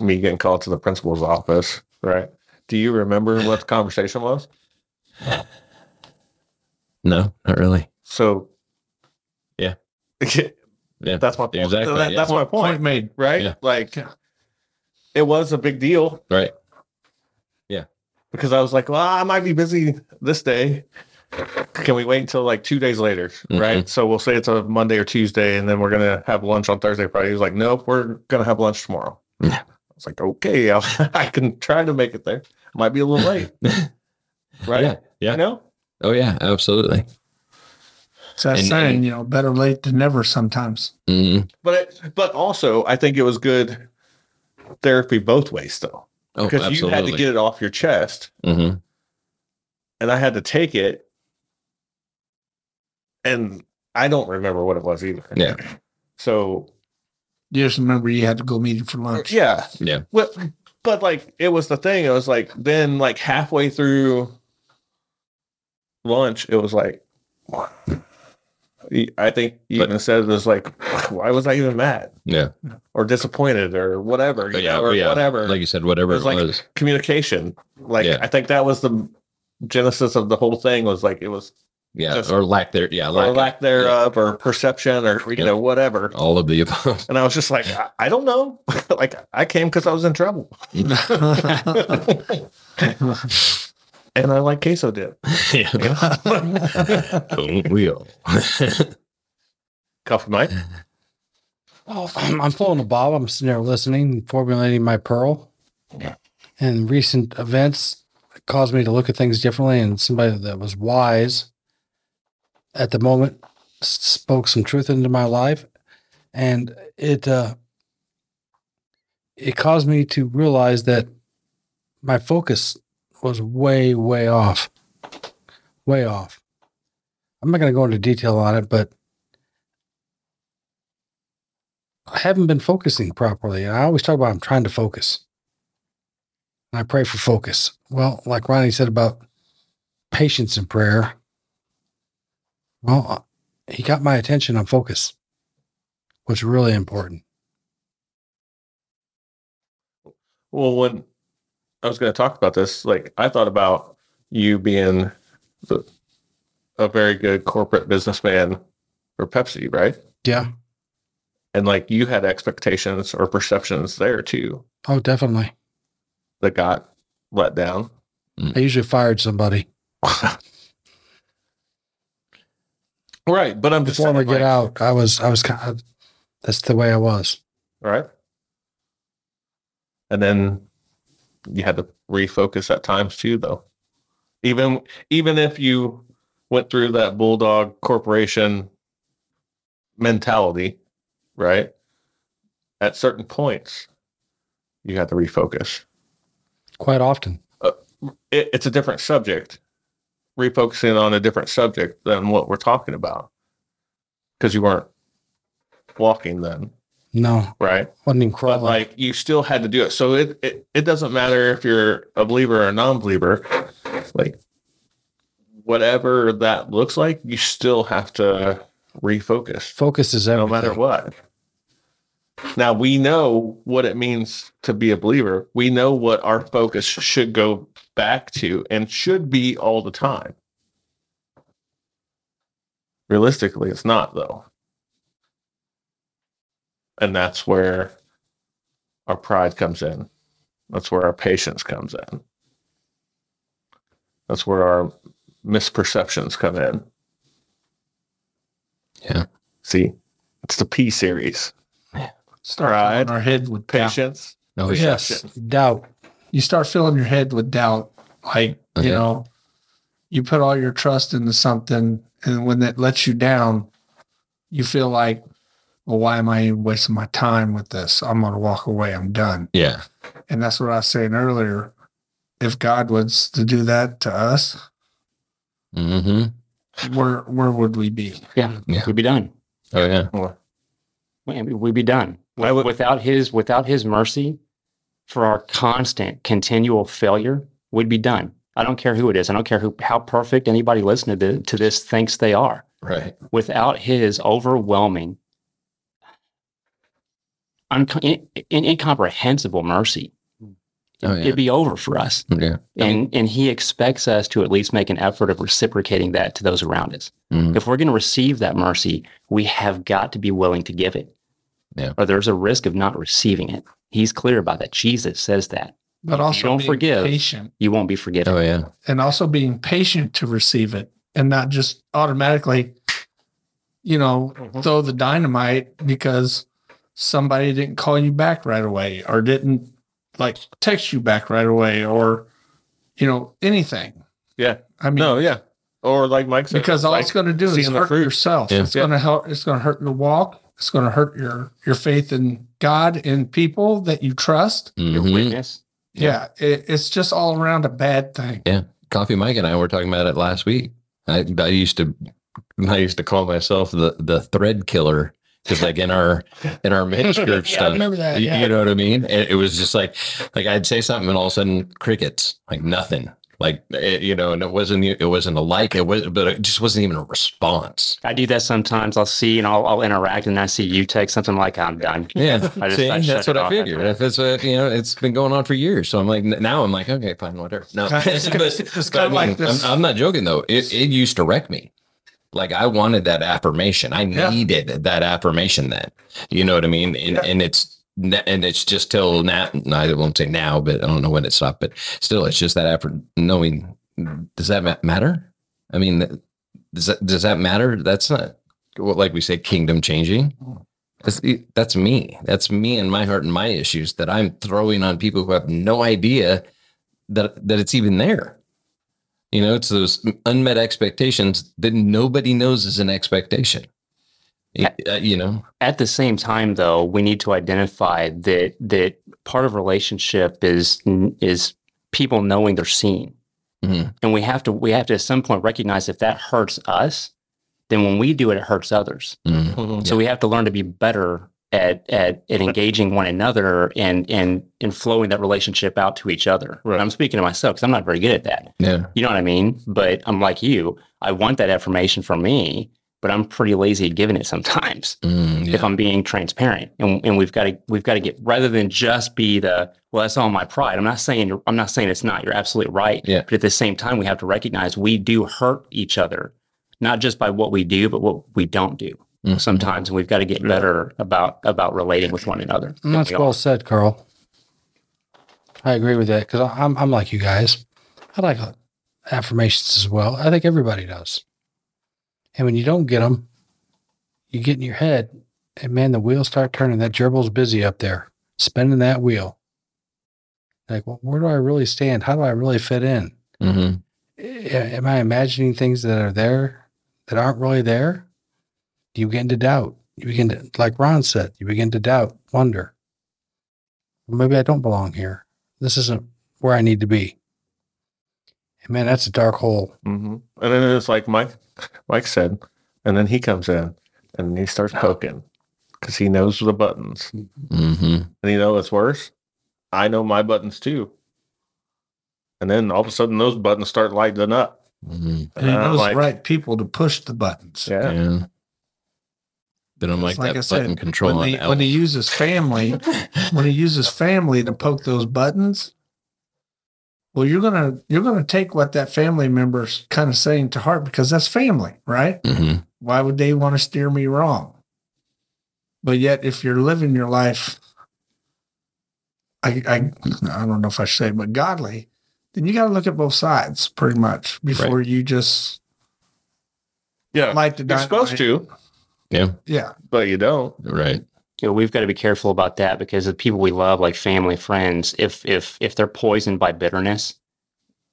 me getting called to the principal's office, right? Do you remember what the conversation was? No, not really. So, Yeah. Yeah. that's my point. Exactly, That- yeah. That's my Point point, made. right? Yeah. Like, it was a big deal Right. Because I was like, well, I might be busy this day. Can we wait until like two days later? Right. So we'll say it's a Monday or Tuesday, and then we're gonna have lunch on Thursday, Friday. He was like, nope, we're gonna have lunch tomorrow. Yeah. I was like, okay, I'll, I can try to make it there. Might be a little late, right? Yeah. Yeah. You know, Oh yeah, absolutely. It's that And- saying, and- you know, better late than never sometimes. Mhm. but it, but also I think it was good therapy both ways though, Oh, because you had to get it off your chest, Mhm. and I had to take it, and I don't remember what it was either. Yeah. So You just remember you had to go meet him for lunch. yeah, Yeah. But, but like it was the thing. It was like then like halfway through lunch, it was like I think you But- even said it was like, why was I even mad Yeah. or disappointed or whatever, you yeah. know, or yeah. whatever. Like you said, whatever It it was like- was. Communication. Like Yeah. I think that was the genesis of the whole thing. Was like it was Yeah. just- or lack there. Yeah. or Lack, lack thereof or perception or you Yeah. know whatever. all of the above. And I was just like, I, I don't know. like I came because I was in trouble. and I like queso dip. yeah. Don't we all? Coffee Mike. Oh, I'm, I'm pulling a bob. I'm sitting there listening, formulating my pearl. Yeah. And recent events caused me to look at things differently. And somebody that was wise at the moment spoke some truth into my life, and it uh, it caused me to realize that my focus was way, way off, way off. I'm not going to go into detail on it, but I haven't been focusing properly. I always talk about I'm trying to focus. And I pray for focus. Well, like Ronnie said about patience in prayer, well, he got my attention on focus, which is really important. Well, when I was going to talk about this, like I thought about you being the, a very good corporate businessman for Pepsi, right? Yeah. And like you had expectations or perceptions there too Oh, definitely. that got let down. Mm. I usually fired somebody right. But I'm just before we saying, get like, out. I was, I was kind of, that's the way I was. right? And then you had to refocus at times too, though. Even even if you went through that bulldog corporation mentality, right? At certain points, you had to refocus. Quite often. Uh, it, it's a different subject, refocusing on a different subject than what we're talking about, because you weren't walking then, No, right? wasn't even but like you still had to do it. So it, it it doesn't matter if you're a believer or a non-believer. Like whatever that looks like, you still have to refocus, Focus is no matter what. Now we know what it means to be a believer. We know what our focus should go back to and should be all the time. Realistically, it's not though. And that's where our pride comes in. That's where our patience comes in. That's where our misperceptions come in. Yeah. See, it's the P series yeah. Start Pride, our head with doubt. patience. No, Yes. Doubt. You start filling your head with doubt. Like, Okay. you know, you put all your trust into something, and when that lets you down, you feel like, well, why am I even wasting my time with this? I'm going to walk away. I'm done. Yeah. And that's what I was saying earlier. If God was to do that to us, Mm-hmm. where where would we be? Yeah, Yeah. we'd be done. Oh yeah. Man, We'd be done. I would- without his without his mercy for our constant continual failure we'd be done i don't care who it is i don't care who how perfect anybody listening to, to this thinks they are Right. without his overwhelming unco- in, in- incomprehensible mercy Oh, yeah. it'd be over for us Yeah. and and he expects us to at least make an effort of reciprocating that to those around us Mhm. if we're going to receive that mercy we have got to be willing to give it Yeah. or there's a risk of not receiving it he's clear about that jesus says that But If you also don't being forgive. patient you won't be forgiven Oh yeah. and also being patient to receive it and not just automatically, you know, throw the dynamite because somebody didn't call you back right away or didn't like text you back right away or, you know, anything. Yeah. I mean, No, yeah. Or like Mike said, because all like it's going to do is hurt fruit. yourself. Yeah. It's Yeah. going to help. It's going to hurt your walk. It's going to hurt your your faith in God and people that you trust. your Mhm. witness Yeah, it, it's just all around a bad thing. Yeah. Coffee Mike and I were talking about it last week. I, I used to, I used to call myself the the thread killer because like in our in our men's group Yeah, I stuff, remember that, you, yeah. you know what I mean? It, it was just like like I'd say something and all of a sudden crickets, like nothing, like it, you know, and it wasn't it wasn't a like it was, but it just wasn't even a response. i do that sometimes i'll see and i'll, I'll interact and i see you text something like i'm done Yeah, I just- see, I that's what I off figured. after If it's a, you know, it's been going on for years, so I'm like, now I'm like, okay, fine, whatever. No, It's kinda- But- but I kinda like mean, this- I'm, I'm not joking though. It it used to wreck me. Like I wanted that affirmation. I Yeah. needed that affirmation then. You know what I mean? And, Yeah. and it's and it's just till now. I won't say now, but I don't know when it stopped. But still, it's just that after knowing. Does that matter? I mean, does that does that matter? That's not like we say, kingdom changing. That's, that's me. That's me and my heart and my issues that I'm throwing on people who have no idea that that it's even there. You know, it's those unmet expectations that nobody knows is an expectation. Y- uh, you know, at the same time though we need to identify that that part of relationship is is people knowing they're seen Mhm. and we have to we have to at some point recognize if that hurts us then when we do it it hurts others Mm. Mhm. so we have to learn to be better at at, at engaging one another and and and flowing that relationship out to each other Right. i'm speaking to myself because i'm not very good at that yeah, you know what I mean? But I'm like you. I want that affirmation from me, but I'm pretty lazy at giving it sometimes Mm, if. I'm being transparent. And, and we've got to we've got to get rather than just be the well, that's all my pride. I'm not saying I'm not saying it's not. You're absolutely right. Yeah. But at the same time, we have to recognize we do hurt each other, not just by what we do, but what we don't do. Mhm. Sometimes and we've got to get better about about relating with one another. And that's we well are. said, Carl. I agree with that because I'm I'm like you guys. I like affirmations as well. I think everybody does. And when you don't get them, you get in your head, and man, the wheels start turning. That gerbil's busy up there, spinning that wheel. Like, well, where do I really stand? How do I really fit in? Mhm. Am I imagining things that are there that aren't really there? You begin to doubt. You begin to, like Ron said, you begin to doubt, wonder. Well, maybe I don't belong here. This isn't where I need to be. And man, that's a dark hole. hmm And then it's like Mike, Mike said, and then he comes in and he starts poking because he knows the buttons. Mhm. And you know what's worse? I know my buttons too. And then all of a sudden, those buttons start lighting up. Mhm. And he And I'm knows like- the right people to push the buttons. Yeah. Yeah. They don't like, It's like that I said, control when on he, L. when he uses family, when he uses family to poke those buttons, well, you're gonna you're gonna take what that family member's kind of saying to heart because that's family, right? Mhm. Why would they want to steer me wrong? But yet, if you're living your life, I I I don't know if I should say, but godly, then you got to look at both sides pretty much before you just Yeah. light the You're supposed dynamite. to, Yeah, Yeah, but you don't. right. you know, we've got to be careful about that because the people we love, like family, friends, if if if they're poisoned by bitterness,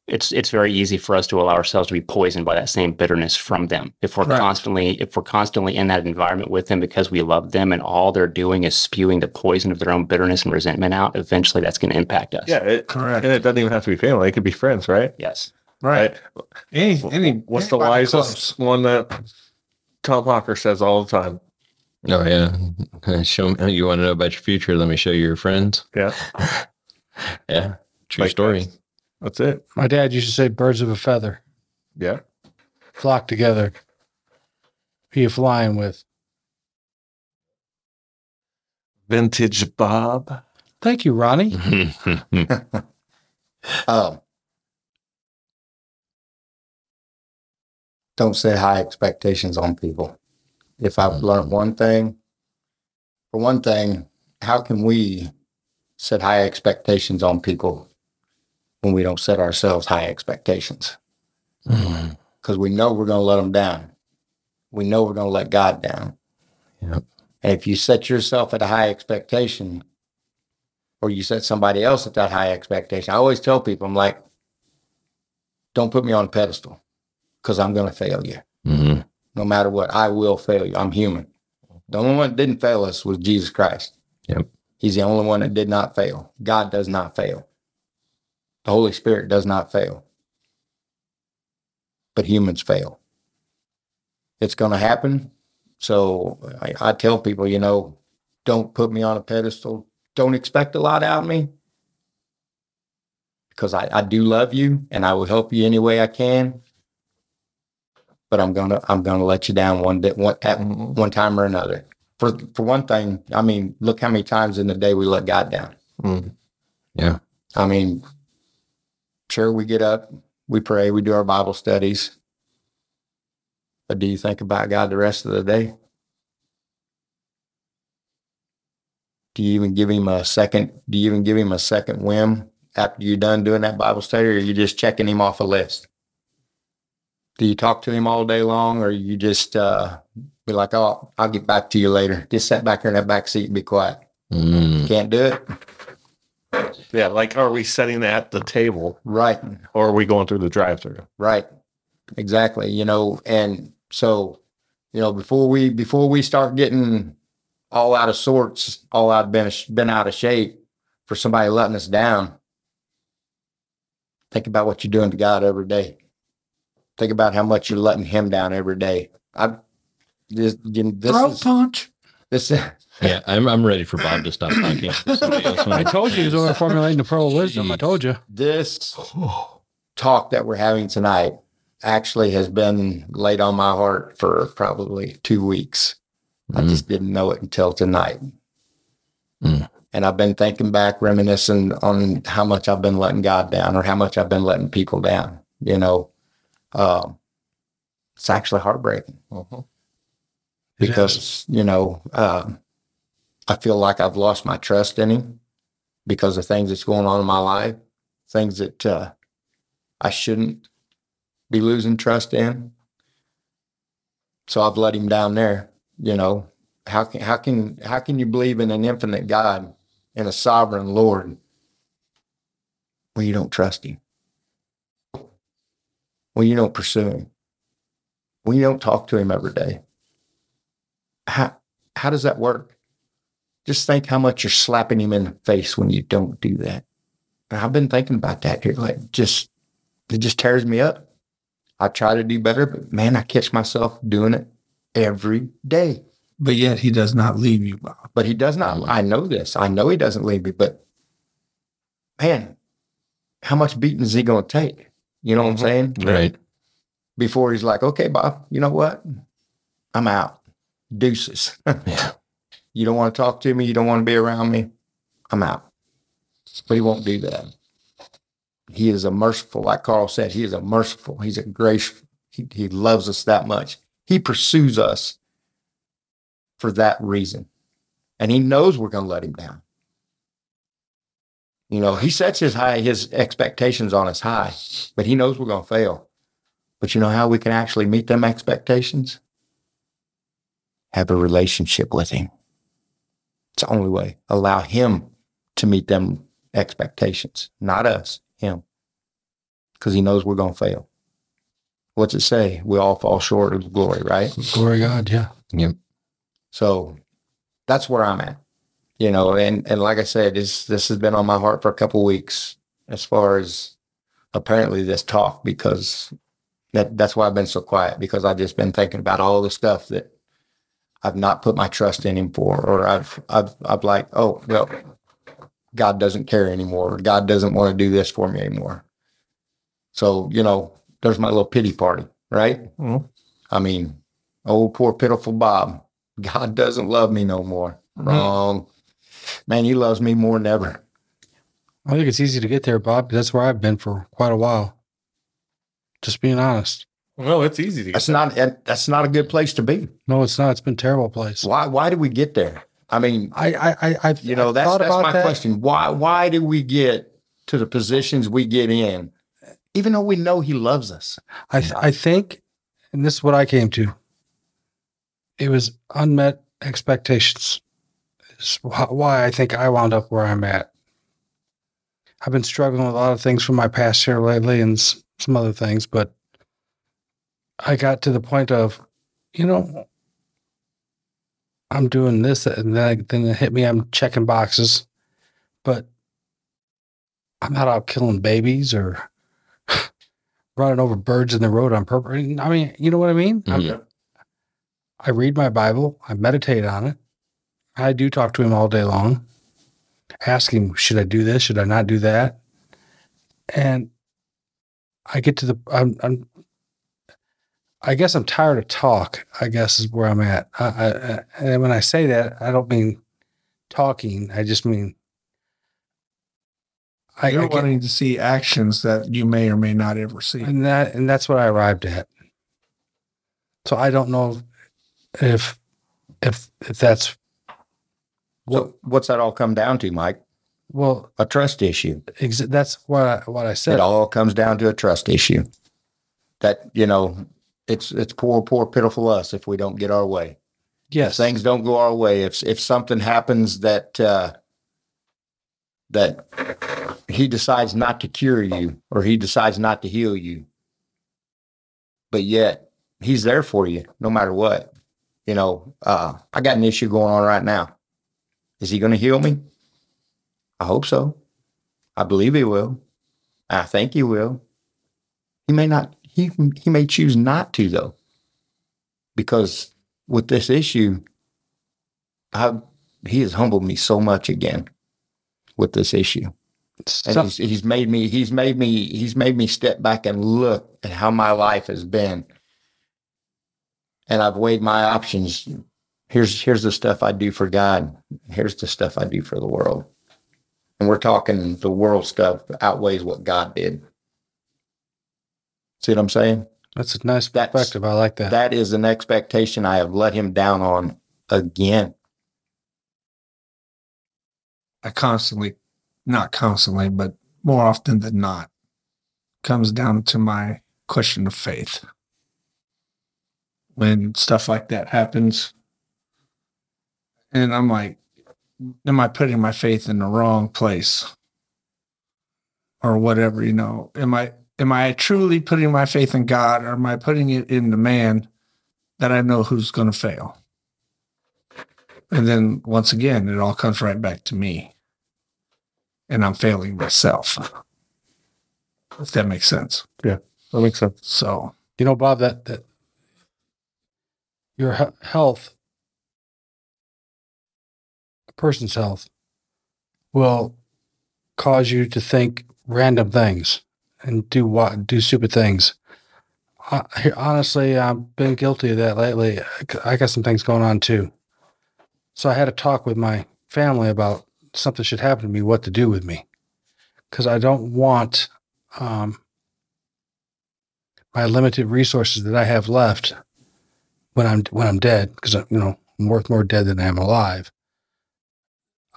it's it's very easy for us to allow ourselves to be poisoned by that same bitterness from them. If we're Correct. constantly if we're constantly in that environment with them because we love them and all they're doing is spewing the poison of their own bitterness and resentment out, eventually that's going to impact us. Yeah. It, correct. and it doesn't even have to be family. It could be friends, right? Yes. Right. Right. Any, any, What's the wisest close. one that Tom Hawker says all the time? Oh yeah. Show me. How you want to know about your future? Let me show you your friends. Yeah. Yeah, true Like story. that's- That's it. My dad used to say, "Birds of a feather Yeah. flock together." Who you flying with? Vintage Bob. Thank you, Ronnie. Um, don't set high expectations on people. If I've mm. learned one thing, for one thing, how can we set high expectations on people when we don't set ourselves high expectations? Mm. Because we know we're going to let them down. We know we're going to let God down. Yep. And if you set yourself at a high expectation, or you set somebody else at that high expectation, I always tell people, I'm like, don't put me on a pedestal because I'm going to fail you. Mhm. No matter what, I will fail you. I'm human. The only one that didn't fail us was Jesus Christ. Yep. He's the only one that did not fail. God does not fail. The Holy Spirit does not fail. But humans fail. It's going to happen. So I, I tell people, you know, don't put me on a pedestal. Don't expect a lot out of me because I, I do love you and I will help you any way I can. But I'm gonna I'm gonna let you down one day, one at one time or another. For for one thing, I mean, look how many times in the day we let God down. Mm. Yeah. I mean, sure, we get up, we pray, we do our Bible studies. But do you think about God the rest of the day? Do you even give him a second? Do you even give him a second whim after you're done doing that Bible study, or are you just checking him off a list? Do you talk to him all day long, or you just uh, be like, "Oh, I'll get back to you later"? Just sit back here in that back seat and be quiet. Mm. Can't do it, Yeah. Like, are we sitting at the table right? or are we going through the drive through? Right. Exactly. You know, and so, you know, before we before we start getting all out of sorts, all out been been out of shape for somebody letting us down, think about what you're doing to God every day. Think about how much you're letting Him down every day. I this you know, this Throat is punch. this Yeah, I'm I'm ready for Bob to stop talking. I told you he was over formulating the pearl of wisdom. I told you. this talk that we're having tonight actually has been laid on my heart for probably two weeks. I Mm. just didn't know it until tonight. Mm. And I've been thinking back, reminiscing on how much I've been letting God down or how much I've been letting people down. You know, um, it's actually heartbreaking Mhm. because, you know, um, I feel like I've lost my trust in Him because of things that's going on in my life, things that uh, I shouldn't be losing trust in. So I've let him down there. You know, how can how can how can you believe in an infinite God and a sovereign Lord when you don't trust him? When you don't pursue him? When you don't talk to him every day? How how does that work? Just think how much you're slapping him in the face when you don't do that. And I've been thinking about that here. Like just it just tears me up. I try to do better, but man, I catch myself doing it every day. But yet he does not leave you, Bob. But he does not. I know this. I know he doesn't leave me. But man, how much beating is he going to take? You know what I'm saying? Right. Before he's like, okay, Bob, you know what? I'm out. deuces. Yeah. You don't want to talk to me. You don't want to be around me. I'm out. But he won't do that. He is a merciful, like Carl said, he is a merciful. He's a gracious. He, he loves us that much. He pursues us for that reason. And he knows we're going to let him down. You know, he sets his high, his expectations on us high, but he knows we're going to fail. But you know how we can actually meet them expectations? Have a relationship with him. It's the only way. Allow him to meet them expectations, not us, him. Because he knows we're going to fail. What's it say? We all fall short of glory, right? Glory to God. Yeah. Yep. So that's where I'm at. You know, and and like I said, this this has been on my heart for a couple weeks as far as apparently this talk because that that's why I've been so quiet because I've just been thinking about all the stuff that I've not put my trust in him for or I've I've I've like, oh well, God doesn't care anymore. Or God doesn't want to do this for me anymore. So, you know, there's my little pity party, right? Mhm. I mean, oh poor pitiful Bob. God doesn't love me no more. Wrong. Man, he loves me more than ever. I think it's easy to get there, Bob. That's where I've been for quite a while. Just being honest. Well, it's easy to get. That's not that- that's not a good place to be. No, it's not. It's been a terrible place. Why why did we get there? I mean, I, I, I, I've, you know, I've that's thought that's about my that. question. Why why did we get to the positions we get in, even though we know he loves us? I, th- I think, and this is what I came to. It was unmet expectations. Why I think I wound up where I'm at. I've been struggling with a lot of things from my past here lately and some other things, but I got to the point of, you know, I'm doing this, and then, I, then it hit me. I'm checking boxes, but I'm not out killing babies or running over birds in the road on purpose. I mean, you know what I mean? Mhm. I read my Bible, I meditate on it. I do talk to him all day long, ask him, should I do this? Should I not do that? And I get to the, I'm, I'm I guess I'm tired of talk, I guess is where I'm at. I, I, I- and when I say that, I don't mean talking. I just mean, I, You're I get- wanting to see actions that you may or may not ever see. and that and that's what I arrived at. So I don't know if if if that's So what's that all come down to, Mike? well A trust issue. ex- that's what I, what I said. It all comes down to a trust issue. That you know, it's it's poor, poor, pitiful us if we don't get our way. If yes, things don't go our way, if if something happens that uh, that he decides not to cure you or he decides not to heal you, but yet he's there for you no matter what. You know, uh, I got an issue going on right now. Is he going to heal me? I hope so. I believe he will. I think he will. He may not. He he may choose not to though, because with this issue, I he has humbled me so much again with this issue, and he's, he's made me he's made me he's made me step back and look at how my life has been, and I've weighed my options. Here's here's the stuff I do for God. Here's the stuff I do for the world, and we're talking the world stuff outweighs what God did. See what I'm saying? that's a nice That's- perspective. I like that. That is an expectation I have let him down on again. I constantly, not constantly, but more often than not, comes down to my question of faith. When stuff like that happens, and I'm like, am I putting my faith in the wrong place? Or whatever, you know, am I am I truly putting my faith in God or am I putting it in the man that I know who's gonna fail? And then once again, it all comes right back to me and I'm failing myself. If that makes sense. Yeah, that makes sense. So you know, Bob, that that your health, person's health, will cause you to think random things and do what do stupid things. here- honestly, I've been guilty of that lately. I got some things going on too. So I had a talk with my family about something should happen to me, what to do with me, because I don't want um, my limited resources that I have left when I'm when I'm dead, because you know I'm worth more dead than I am alive.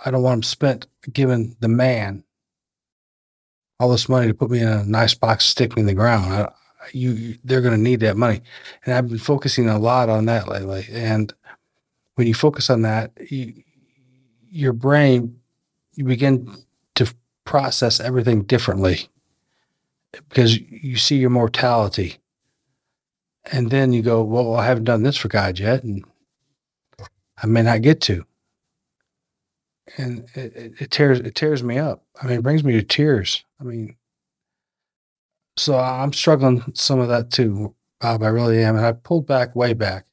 I don't want them spent giving the man all this money to put me in a nice box, stick me in the ground. I, you, they're going to need that money, and I've been focusing a lot on that lately. And when you focus on that, you, your brain you begin to process everything differently because you see your mortality, and then you go, "Well, I haven't done this for God yet, and I may not get to." And it, it, tears it tears me up. I mean, it brings me to tears. I mean, so I'm struggling some of that too, Bob. I really am, and I pulled back way back.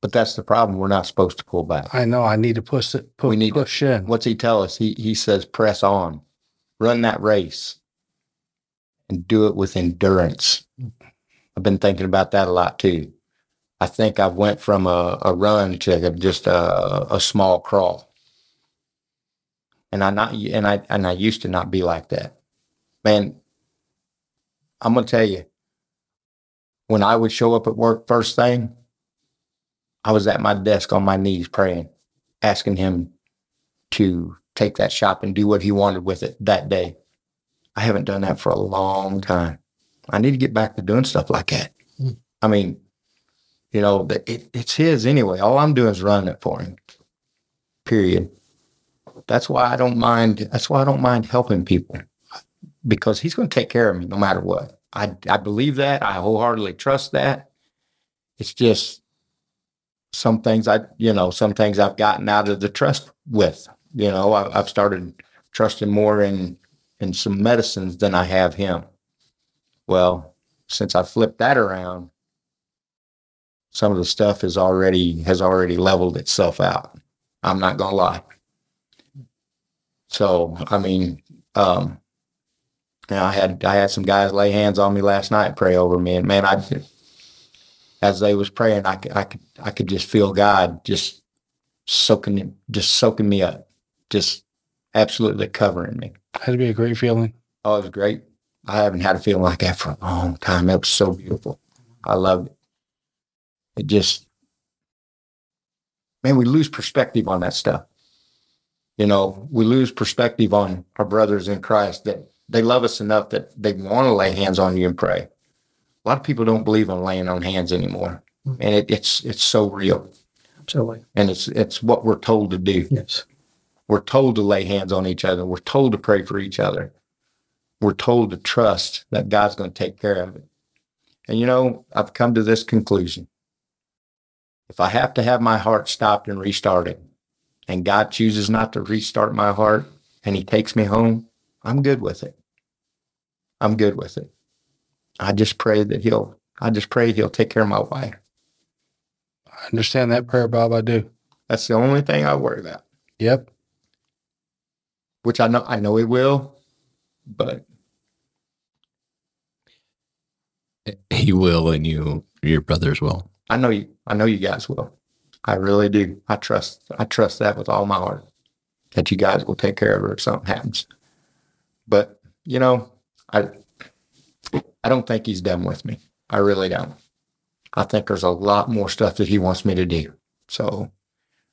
But that's the problem. We're not supposed to pull back. I know I need to push it. We need to- push in. What's he tell us? He he says, press on, run that race, and do it with endurance. I've been thinking about that a lot too. I think I've went from a, a run to just a, a small crawl, and I not and I and I used to not be like that. Man, I'm gonna tell you, when I would show up at work first thing, I was at my desk on my knees praying, asking him to take that shop and do what he wanted with it that day. I haven't done that for a long time. I need to get back to doing stuff like that. Hmm. I mean, you know, it, it's his anyway. All I'm doing is running it for him. Period. That's why I don't mind. That's why I don't mind helping people because he's going to take care of me no matter what. I, I believe that. I wholeheartedly trust that. It's just some things I, you know, some things I've gotten out of the trust with. You know, I, I've started trusting more in in some medicines than I have him. Well, since I flipped that around, some of the stuff is already has already leveled itself out. I'm not gonna lie. So I mean, um, you know, I had I had some guys lay hands on me last night, pray over me, and man, I as they was praying, I could I could I could just feel God just soaking just soaking me up, just absolutely covering me. Had to be a great feeling. Oh, it was great. I haven't had a feeling like that for a long time. It was so beautiful. I loved it. It just, man, we lose perspective on that stuff. You know, we lose perspective on our brothers in Christ that they love us enough that they want to lay hands on you and pray. A lot of people don't believe in laying on hands anymore, mm-hmm. and it, it's it's so real, Absolutely. and it's it's what we're told to do. Yes. We're told to lay hands on each other. We're told to pray for each other. We're told to trust that God's going to take care of it. And you know, I've come to this conclusion. If I have to have my heart stopped and restarted, and God chooses not to restart my heart and He takes me home, I'm good with it. I'm good with it. I just pray that He'll, I just pray He'll take care of my wife. I understand that prayer, Bob. I do. That's the only thing I worry about, Yep. which I know, I know He will, but He will, and you, your brothers will. I know you. I know you guys will. I really do. I trust. I trust that with all my heart that you guys will take care of her if something happens. But you know, I I don't think he's done with me. I really don't. I think there's a lot more stuff that he wants me to do. So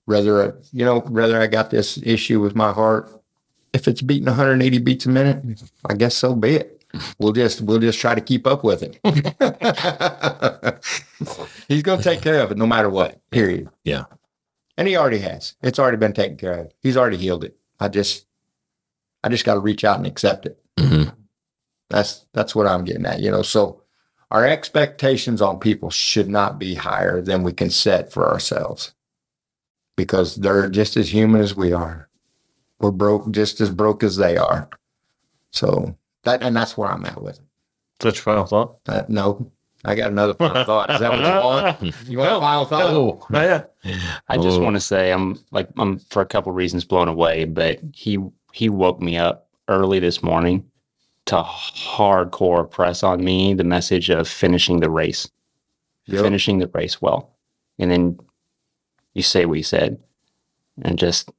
rather you know rather I got this issue with my heart, if it's beating 180 beats a minute, I guess so be it. We'll just we'll just try to keep up with it. He's going to take care of it no matter what. Period. Yeah. And he already has. It's already been taken care of. He's already healed it. I just I just got to reach out and accept it. Mhm. That's that's what I'm getting at, you know. So our expectations on people should not be higher than we can set for ourselves. Because they're just as human as we are. We're broke just as broke as they are. So that and that's where I'm at with it. Is that your final thought? Uh, no, I got another final thought. Is that what you want? You want a final thought? Oh, Not yet. I just Oh. want to say I'm like I'm for a couple reasons blown away, but he he woke me up early this morning to hardcore press on me the message of finishing the race, Yep. finishing the race well. And then you say what you said. And just,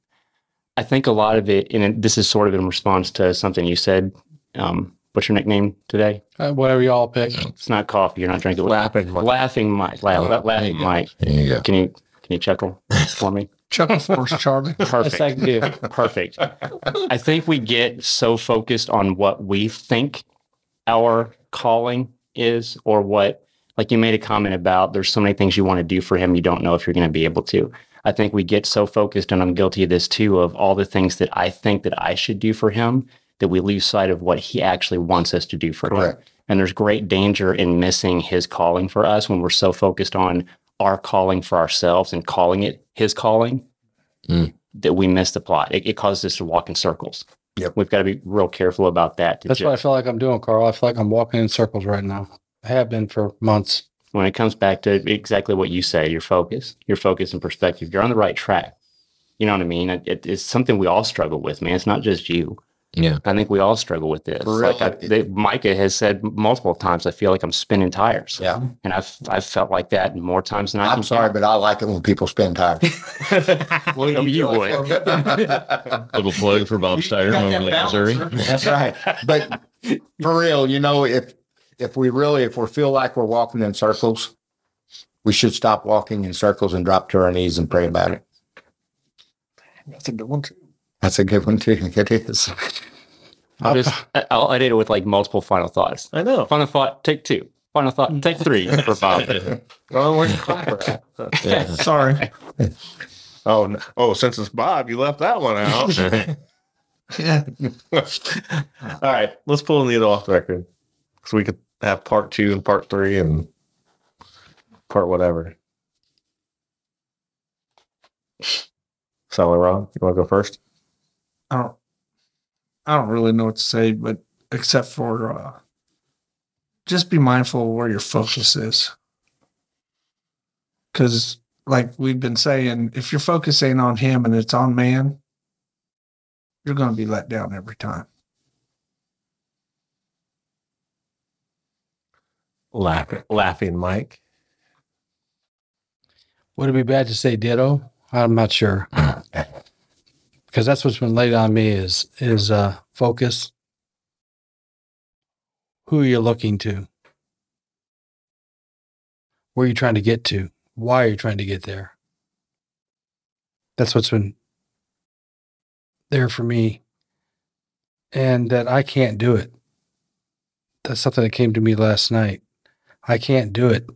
I think a lot of it, and this is sort of in response to something you said. Um, what's your nickname today? Uh, whatever y'all pick. It's not coffee. You're not drinking. Laughing. Laughing Mike. La- la- laughing. Mike. There you go. Can you can you chuckle for me? Chuckle Force, Charlie. Perfect. I do. Perfect. I think we get so focused on what we think our calling is or what like you made a comment about there's so many things you want to do for him you don't know if you're going to be able to. I think we get so focused and I'm guilty of this too of all the things that I think that I should do for him that we lose sight of what he actually wants us to do for him. And there's great danger in missing his calling for us when we're so focused on our calling for ourselves and calling it his calling Mm. that we miss the plot. It, it causes us to walk in circles. Yep. We've got to be real careful about that. to That's what I feel like I'm doing, Carl. I feel like I'm walking in circles right now. I have been for months. when it comes back to exactly what you say, your focus, your focus and perspective, you're on the right track. You know what I mean? It, it- it's something we all struggle with, man. It's not just you. Yeah. I think we all struggle with this. For Like I, they, Micah has said multiple times, I feel like I'm spinning tires. Yeah. And I've I've felt like that more times than I I'm can sorry, but I like it when people spin tires. Well, you, you would. Little plug for Bob Steiner over in Missouri. That's right. But for real, you know, if if we really if we feel like we're walking in circles, we should stop walking in circles and drop to our knees and pray about it. That's a good one too. That's a good one too. It is. I'll just I'll edit it with like multiple final thoughts. I know. Final thought, take two. Final thought, take three for Bob. Oh, where's the clapper? Yeah. Sorry. Oh, no. oh, since it's Bob, you left that one out. Yeah. All right, let's pull Anita off the record so we could have part two and part three and part whatever. Sally Rob, you want to go first? I don't I don't really know what to say, but except for uh just be mindful of where your focus is. Cause like we've been saying, if your focus ain't on him and it's on man, you're gonna be let down every time. Laughing, laughing, Mike. Would it be bad to say ditto? I'm not sure. Because that's what's been laid on me is is uh focus. Who are you looking to? Where are you trying to get to? Why are you trying to get there? That's what's been there for me. And that I can't do it. That's something that came to me last night. I can't do it.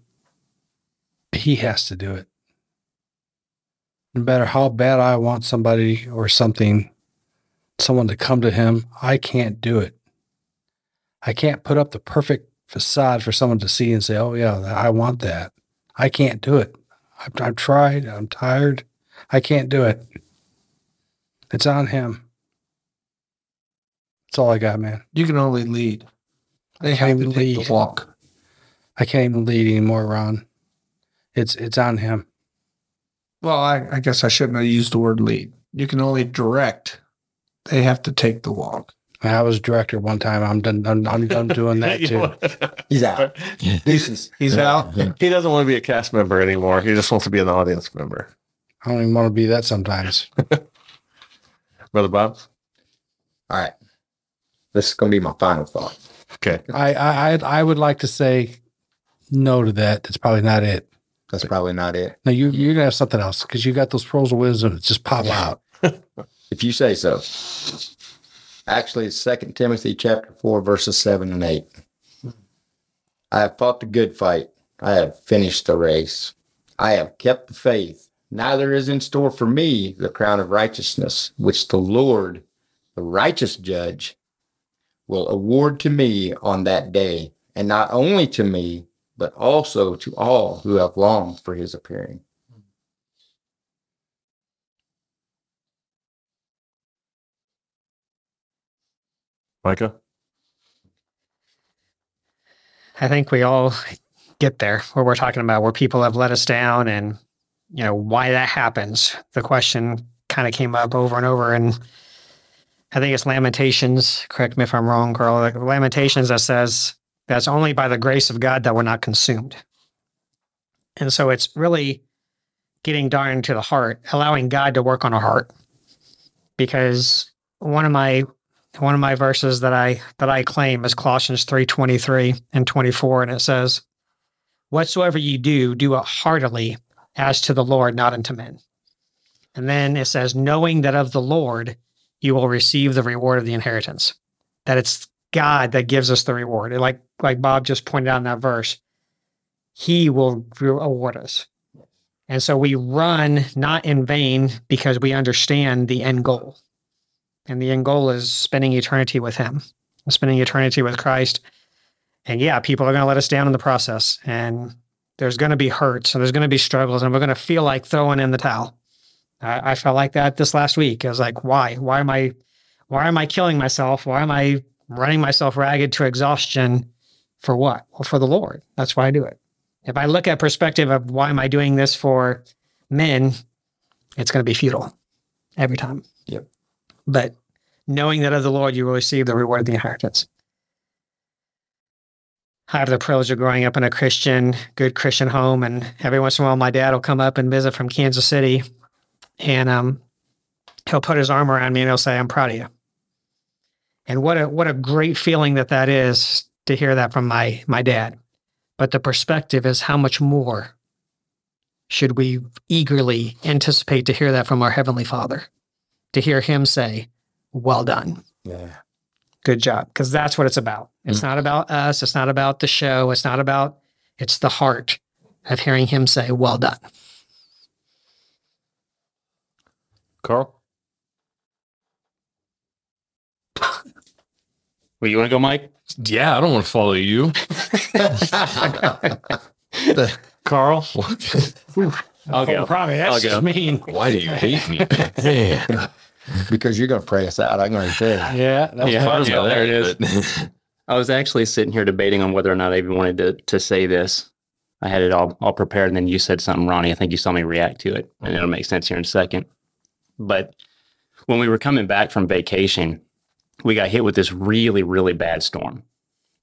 He has to do it no matter how bad I want somebody or something, someone to come to him, I can't do it. I can't put up the perfect facade for someone to see and say, oh, yeah, I want that. I can't do it. I've, I've tried. I'm tired. I can't do it. It's on him. That's all I got, man. You can only lead. They I have can't to even take lead. the walk. I can't even lead anymore, Ron. It's it's on him. Well, I, I guess I shouldn't have used the word lead. You can only direct. They have to take the walk. I was director one time. I'm done. I'm, I'm done doing that too. He's out. Deuces. He's out. he doesn't want to be a cast member anymore. He just wants to be an audience member. I don't even want to be that sometimes. Brother Bob? All right. This is going to be my final thought. Okay. I, I I- I would like to say no to that. That's probably not it. That's probably not it. No, you you're gonna have something else because you got those pearls of wisdom that just pop out. If you say so. Actually, it's Second Timothy chapter four, verses seven and eight. I have fought the good fight. I have finished the race. I have kept the faith. Now there is in store for me the crown of righteousness, which the Lord, the righteous judge, will award to me on that day, and not only to me, but also to all who have longed for his appearing. Micah? I think we all get there where we're talking about where people have let us down and you know why that happens. The question kind of came up over and over and I think it's Lamentations. Correct me if I'm wrong, Carl. Like Lamentations that says that's only by the grace of God that we're not consumed. And so it's really getting down to the heart, allowing God to work on our heart. Because one of my one of my verses that I that I claim is Colossians 3:23 and 24 and it says whatsoever you do do it heartily as to the Lord not unto men. And then it says knowing that of the Lord you will receive the reward of the inheritance. That it's God that gives us the reward. And like like Bob just pointed out in that verse, he will reward us. And so we run not in vain because we understand the end goal. And the end goal is spending eternity with him, spending eternity with Christ. And yeah, people are going to let us down in the process. And there's going to be hurts and there's going to be struggles and we're going to feel like throwing in the towel. I, I felt like that this last week. I was like, why? Why am I why am I killing myself? Why am I running myself ragged to exhaustion for what? Well, for the Lord. That's why I do it. If I look at perspective of why am I doing this for men, it's going to be futile every time. Yep. But knowing that of the Lord, you will receive the reward of the inheritance. I have the privilege of growing up in a Christian, good Christian home, and every once in a while, my dad will come up and visit from Kansas City, and um, he'll put his arm around me and he'll say, "I'm proud of you." And what a what a great feeling that that is to hear that from my my dad. But the perspective is how much more should we eagerly anticipate to hear that from our heavenly Father, to hear Him say, "Well done." Yeah. good job because that's what it's about it's mm. not about us it's not about the show it's not about it's the heart of hearing him say well done Carl? Well, you want to go, Mike? Yeah, I don't want to follow you. Carl? I'll go. Probably I'll go. just mean. Why do you hate me? Man. because you're going to pray us out. I'm going to tell you. Yeah, that's Yeah. fun. Yeah, there it is. is. I was actually sitting here debating on whether or not I even wanted to to say this. I had it all all prepared, and then you said something, Ronnie. I think you saw me react to it, and it'll make sense here in a second. But when we were coming back from vacation, we got hit with this really, really bad storm,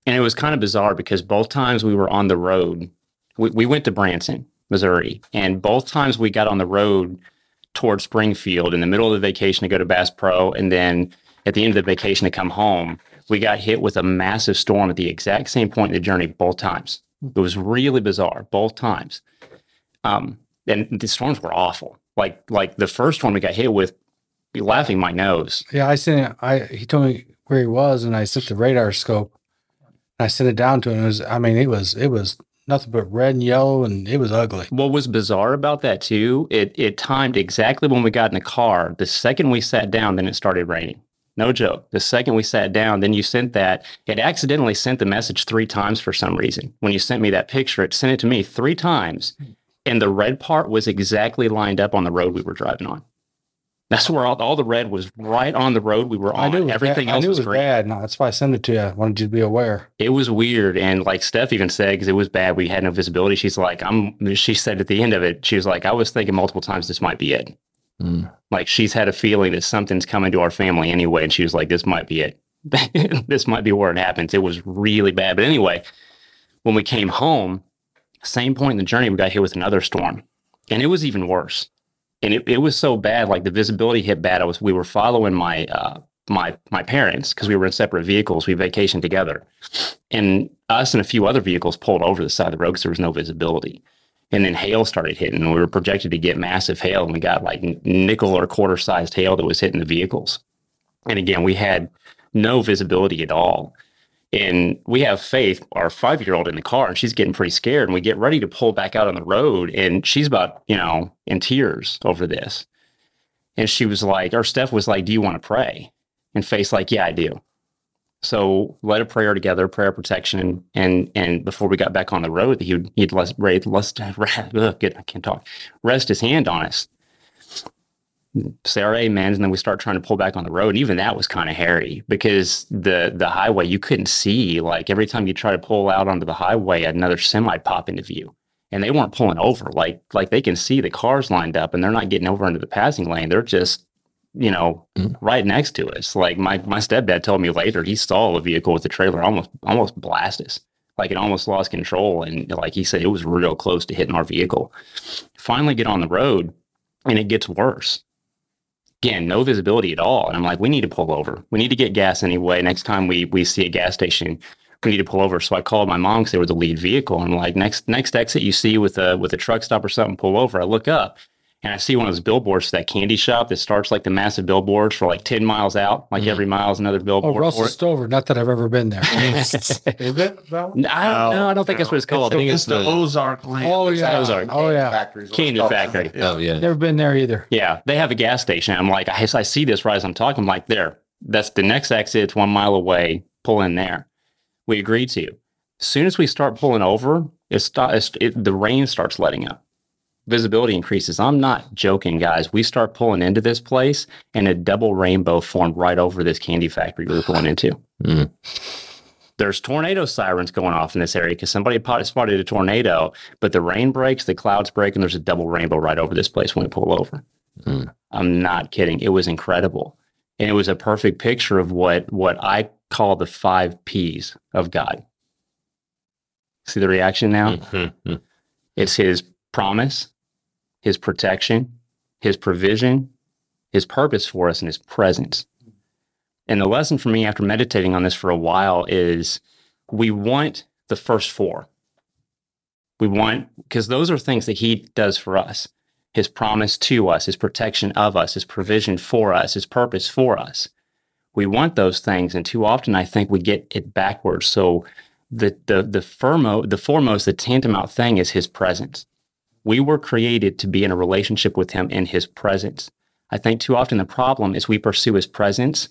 and it was kind of bizarre because both times we were on the road, we, we went to Branson, Missouri, and both times we got on the road toward Springfield in the middle of the vacation to go to Bass Pro, and then at the end of the vacation to come home, we got hit with a massive storm at the exact same point in the journey both times. It was really bizarre both times. Um, and the storms were awful. Like like the first one we got hit with, laughing my nose. Yeah, I sent it. I he told me where he was, and I sent the radar scope. I sent it down to him. It was, I mean, it was, it was nothing but red and yellow, and it was ugly. What was bizarre about that too, it it timed exactly when we got in the car. The second we sat down, then it started raining. No joke. The second we sat down, then you sent that. It accidentally sent the message three times for some reason. When you sent me that picture, it sent it to me three times. And the red part was exactly lined up on the road we were driving on. That's where all, all the red was right on the road we were on. I knew Everything bad. else I knew was it was green. bad. No, that's why I sent it to you. I wanted you to be aware. It was weird. And like Steph even said, because it was bad, we had no visibility. She's like, I'm, she said at the end of it, she was like, I was thinking multiple times this might be it. Mm. Like she's had a feeling that something's coming to our family anyway. And she was like, this might be it. this might be where it happens. It was really bad. But anyway, when we came home, same point in the journey, we got hit with another storm. And it was even worse. And it, it was so bad, like the visibility hit bad. I was we were following my uh my my parents because we were in separate vehicles. We vacationed together. And us and a few other vehicles pulled over the side of the road because there was no visibility. And then hail started hitting, and we were projected to get massive hail, and we got like nickel or quarter sized hail that was hitting the vehicles. And again, we had no visibility at all. And we have Faith, our five year old, in the car, and she's getting pretty scared. And we get ready to pull back out on the road, and she's about, you know, in tears over this. And she was like, or Steph was like, Do you want to pray? And Faith's like, Yeah, I do. So led a prayer together, prayer protection, and and and before we got back on the road, he'd he'd less rest, less ugh, good, I can't talk, rest his hand on us, say our amens, and then we start trying to pull back on the road. And even that was kind of hairy because the the highway you couldn't see. Like every time you try to pull out onto the highway, another semi pop into view, and they weren't pulling over. Like like they can see the cars lined up, and they're not getting over into the passing lane. They're just you know, Mm. right next to us. Like my my stepdad told me later, he saw a vehicle with a trailer almost almost blast us. Like it almost lost control, and like he said, it was real close to hitting our vehicle. Finally, get on the road, and it gets worse. Again, no visibility at all, and I'm like, we need to pull over. We need to get gas anyway. Next time we we see a gas station, we need to pull over. So I called my mom because they were the lead vehicle. I'm like, next next exit you see with a with a truck stop or something, pull over. I look up and I see one of those billboards for that candy shop that starts like the massive billboards for like 10 miles out. Like Mhm. every mile is another billboard. Oh, billboard. Russell Stover. Not that I've ever been there. Is it that one? it. I don't know. I don't think that's what it's called. I think It's it's the the Ozark land. oh yeah. Those are Oh yeah. Factories. Candy Factory. Oh yeah. Never been there either. Yeah, they have a gas station. I'm like, I, I see this right as I'm talking. I'm like, there, that's the next exit. It's one mile away. Pull in there. We agreed to. As soon as we start pulling over, it, sta- it's- it the rain starts letting up. Visibility increases. I'm not joking, guys. We start pulling into this place, and a double rainbow formed right over this candy factory we were pulling into. Mm. There's tornado sirens going off in this area because somebody spotted a tornado, but the rain breaks, the clouds break, and there's a double rainbow right over this place when we pull over. Mm. I'm not kidding. It was incredible. And it was a perfect picture of what what I call the five P's of God. See the reaction now? Mhm. It's his promise, his protection, his provision, his purpose for us, and his presence. And the lesson for me after meditating on this for a while is we want the first four. We want, because those are things that he does for us his promise to us, his protection of us, his provision for us, his purpose for us. We want those things, and too often I think we get it backwards. So the the the foremost, the foremost, the tantamount thing is his presence. We were created to be in a relationship with him in his presence. I think too often the problem is we pursue his presence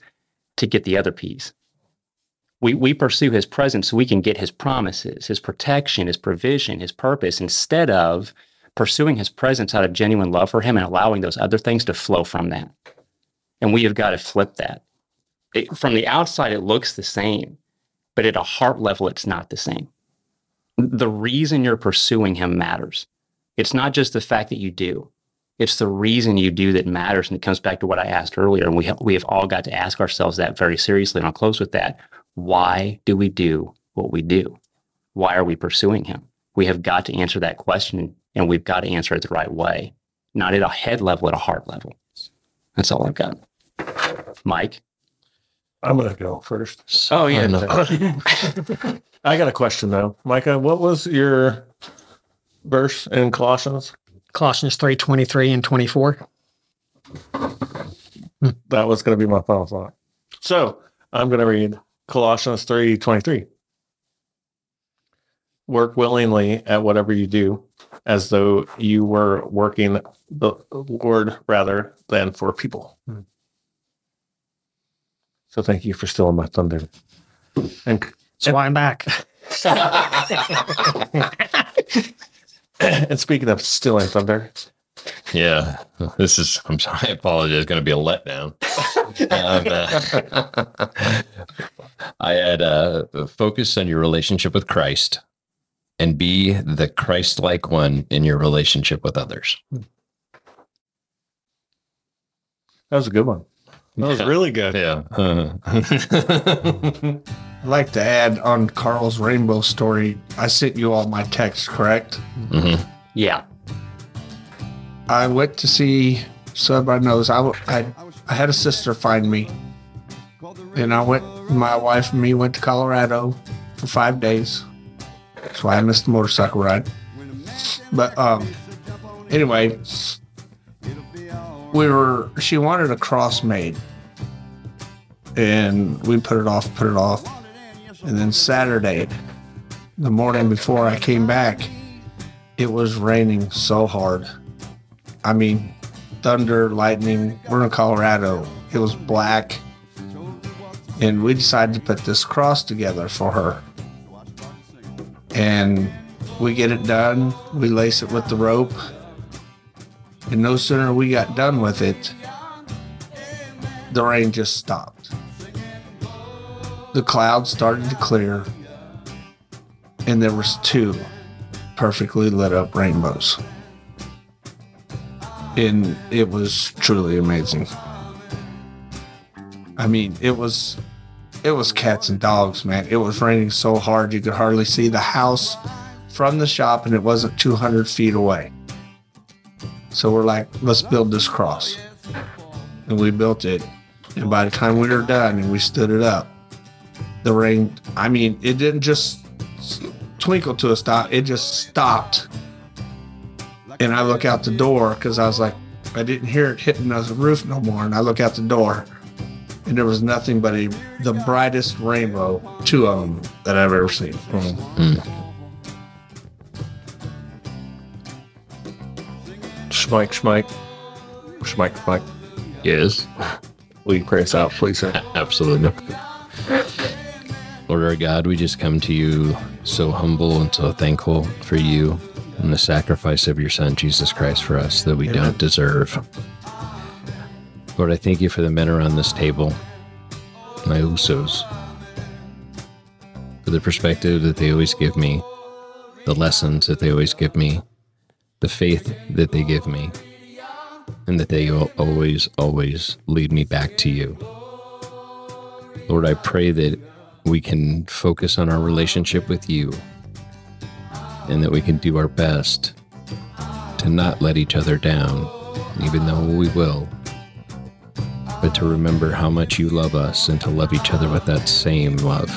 to get the other piece. We, we pursue his presence so we can get his promises, his protection, his provision, his purpose, instead of pursuing his presence out of genuine love for him and allowing those other things to flow from that. And we have got to flip that. It, from the outside, it looks the same, but at a heart level, it's not the same. The reason you're pursuing him matters. It's not just the fact that you do, it's the reason you do that matters. And it comes back to what I asked earlier. And we have, we have all got to ask ourselves that very seriously. And I'll close with that. Why do we do what we do? Why are we pursuing him? We have got to answer that question and we've got to answer it the right way, not at a head level, at a heart level. That's all I've got. Mike? I'm gonna go first. Oh, yeah. I got a question though, Micah. What was your verse in Colossians? Colossians 3 23 and 24. That was going to be my final thought. So I'm going to read Colossians three twenty three. Work willingly at whatever you do, as though you were working the Lord rather than for people. Hmm. So thank you for stealing my thunder. And That's why I'm back. and speaking of stealing thunder, Yeah, this is. I'm sorry. I apologize. It's going to be a letdown. um, uh, I had uh, focus on your relationship with Christ, and be the Christ-like one in your relationship with others. that was a good one. That was Yeah. really good. Yeah. Uh, I'd like to add on Carl's rainbow story. I sent you all my text, correct? mhm. Yeah. I went to see, so everybody knows, I had a sister find me. And I went, my wife and me went to Colorado for five days. That's why I missed the motorcycle ride. But um, anyway, we were, she wanted a cross made. And we put it off, put it off. And then Saturday, the morning before I came back, it was raining so hard. I mean, thunder, lightning. We're in Colorado. It was black. And we decided to put this cross together for her. And we get it done. We lace it with the rope. And no sooner we got done with it, the rain just stopped. The clouds started to clear. And there was two perfectly lit up rainbows and it was truly amazing. I mean, it was it was cats and dogs, man. It was raining so hard you could hardly see the house from the shop, and it wasn't 200 feet away. So we're like, let's build this cross, and we built it. And by the time we were done and we stood it up, the rain. I mean, it didn't just twinkle to a stop; it just stopped. And I look out the door because I was like, I didn't hear it hitting the roof no more. And I look out the door, and there was nothing but a the brightest rainbow, two of them that I've ever seen. Schmike, Schmike, Schmike, Schmike. Yes. Will you pray us out, please, sir? Absolutely. Lord our God, we just come to you so humble and so thankful for you and the sacrifice of your Son, Jesus Christ, for us that we don't deserve. Lord, I thank you for the men around this table, my Usos, for the perspective that they always give me, the lessons that they always give me, the faith that they give me, and that they will always, always lead me back to you. Lord, I pray that we can focus on our relationship with you and that we can do our best to not let each other down, even though we will, but to remember how much you love us and to love each other with that same love.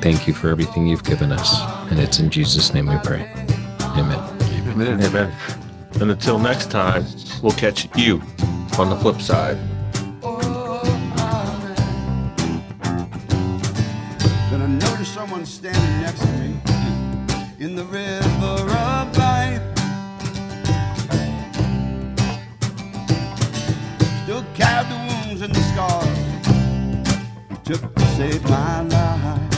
Thank you for everything you've given us, and it's in Jesus' name we pray. Amen. Amen. Amen. And until next time, we'll catch you on the flip side. In the river of life. Still carried the wounds and the scars he took to save my life.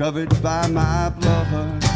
Covered by my blood.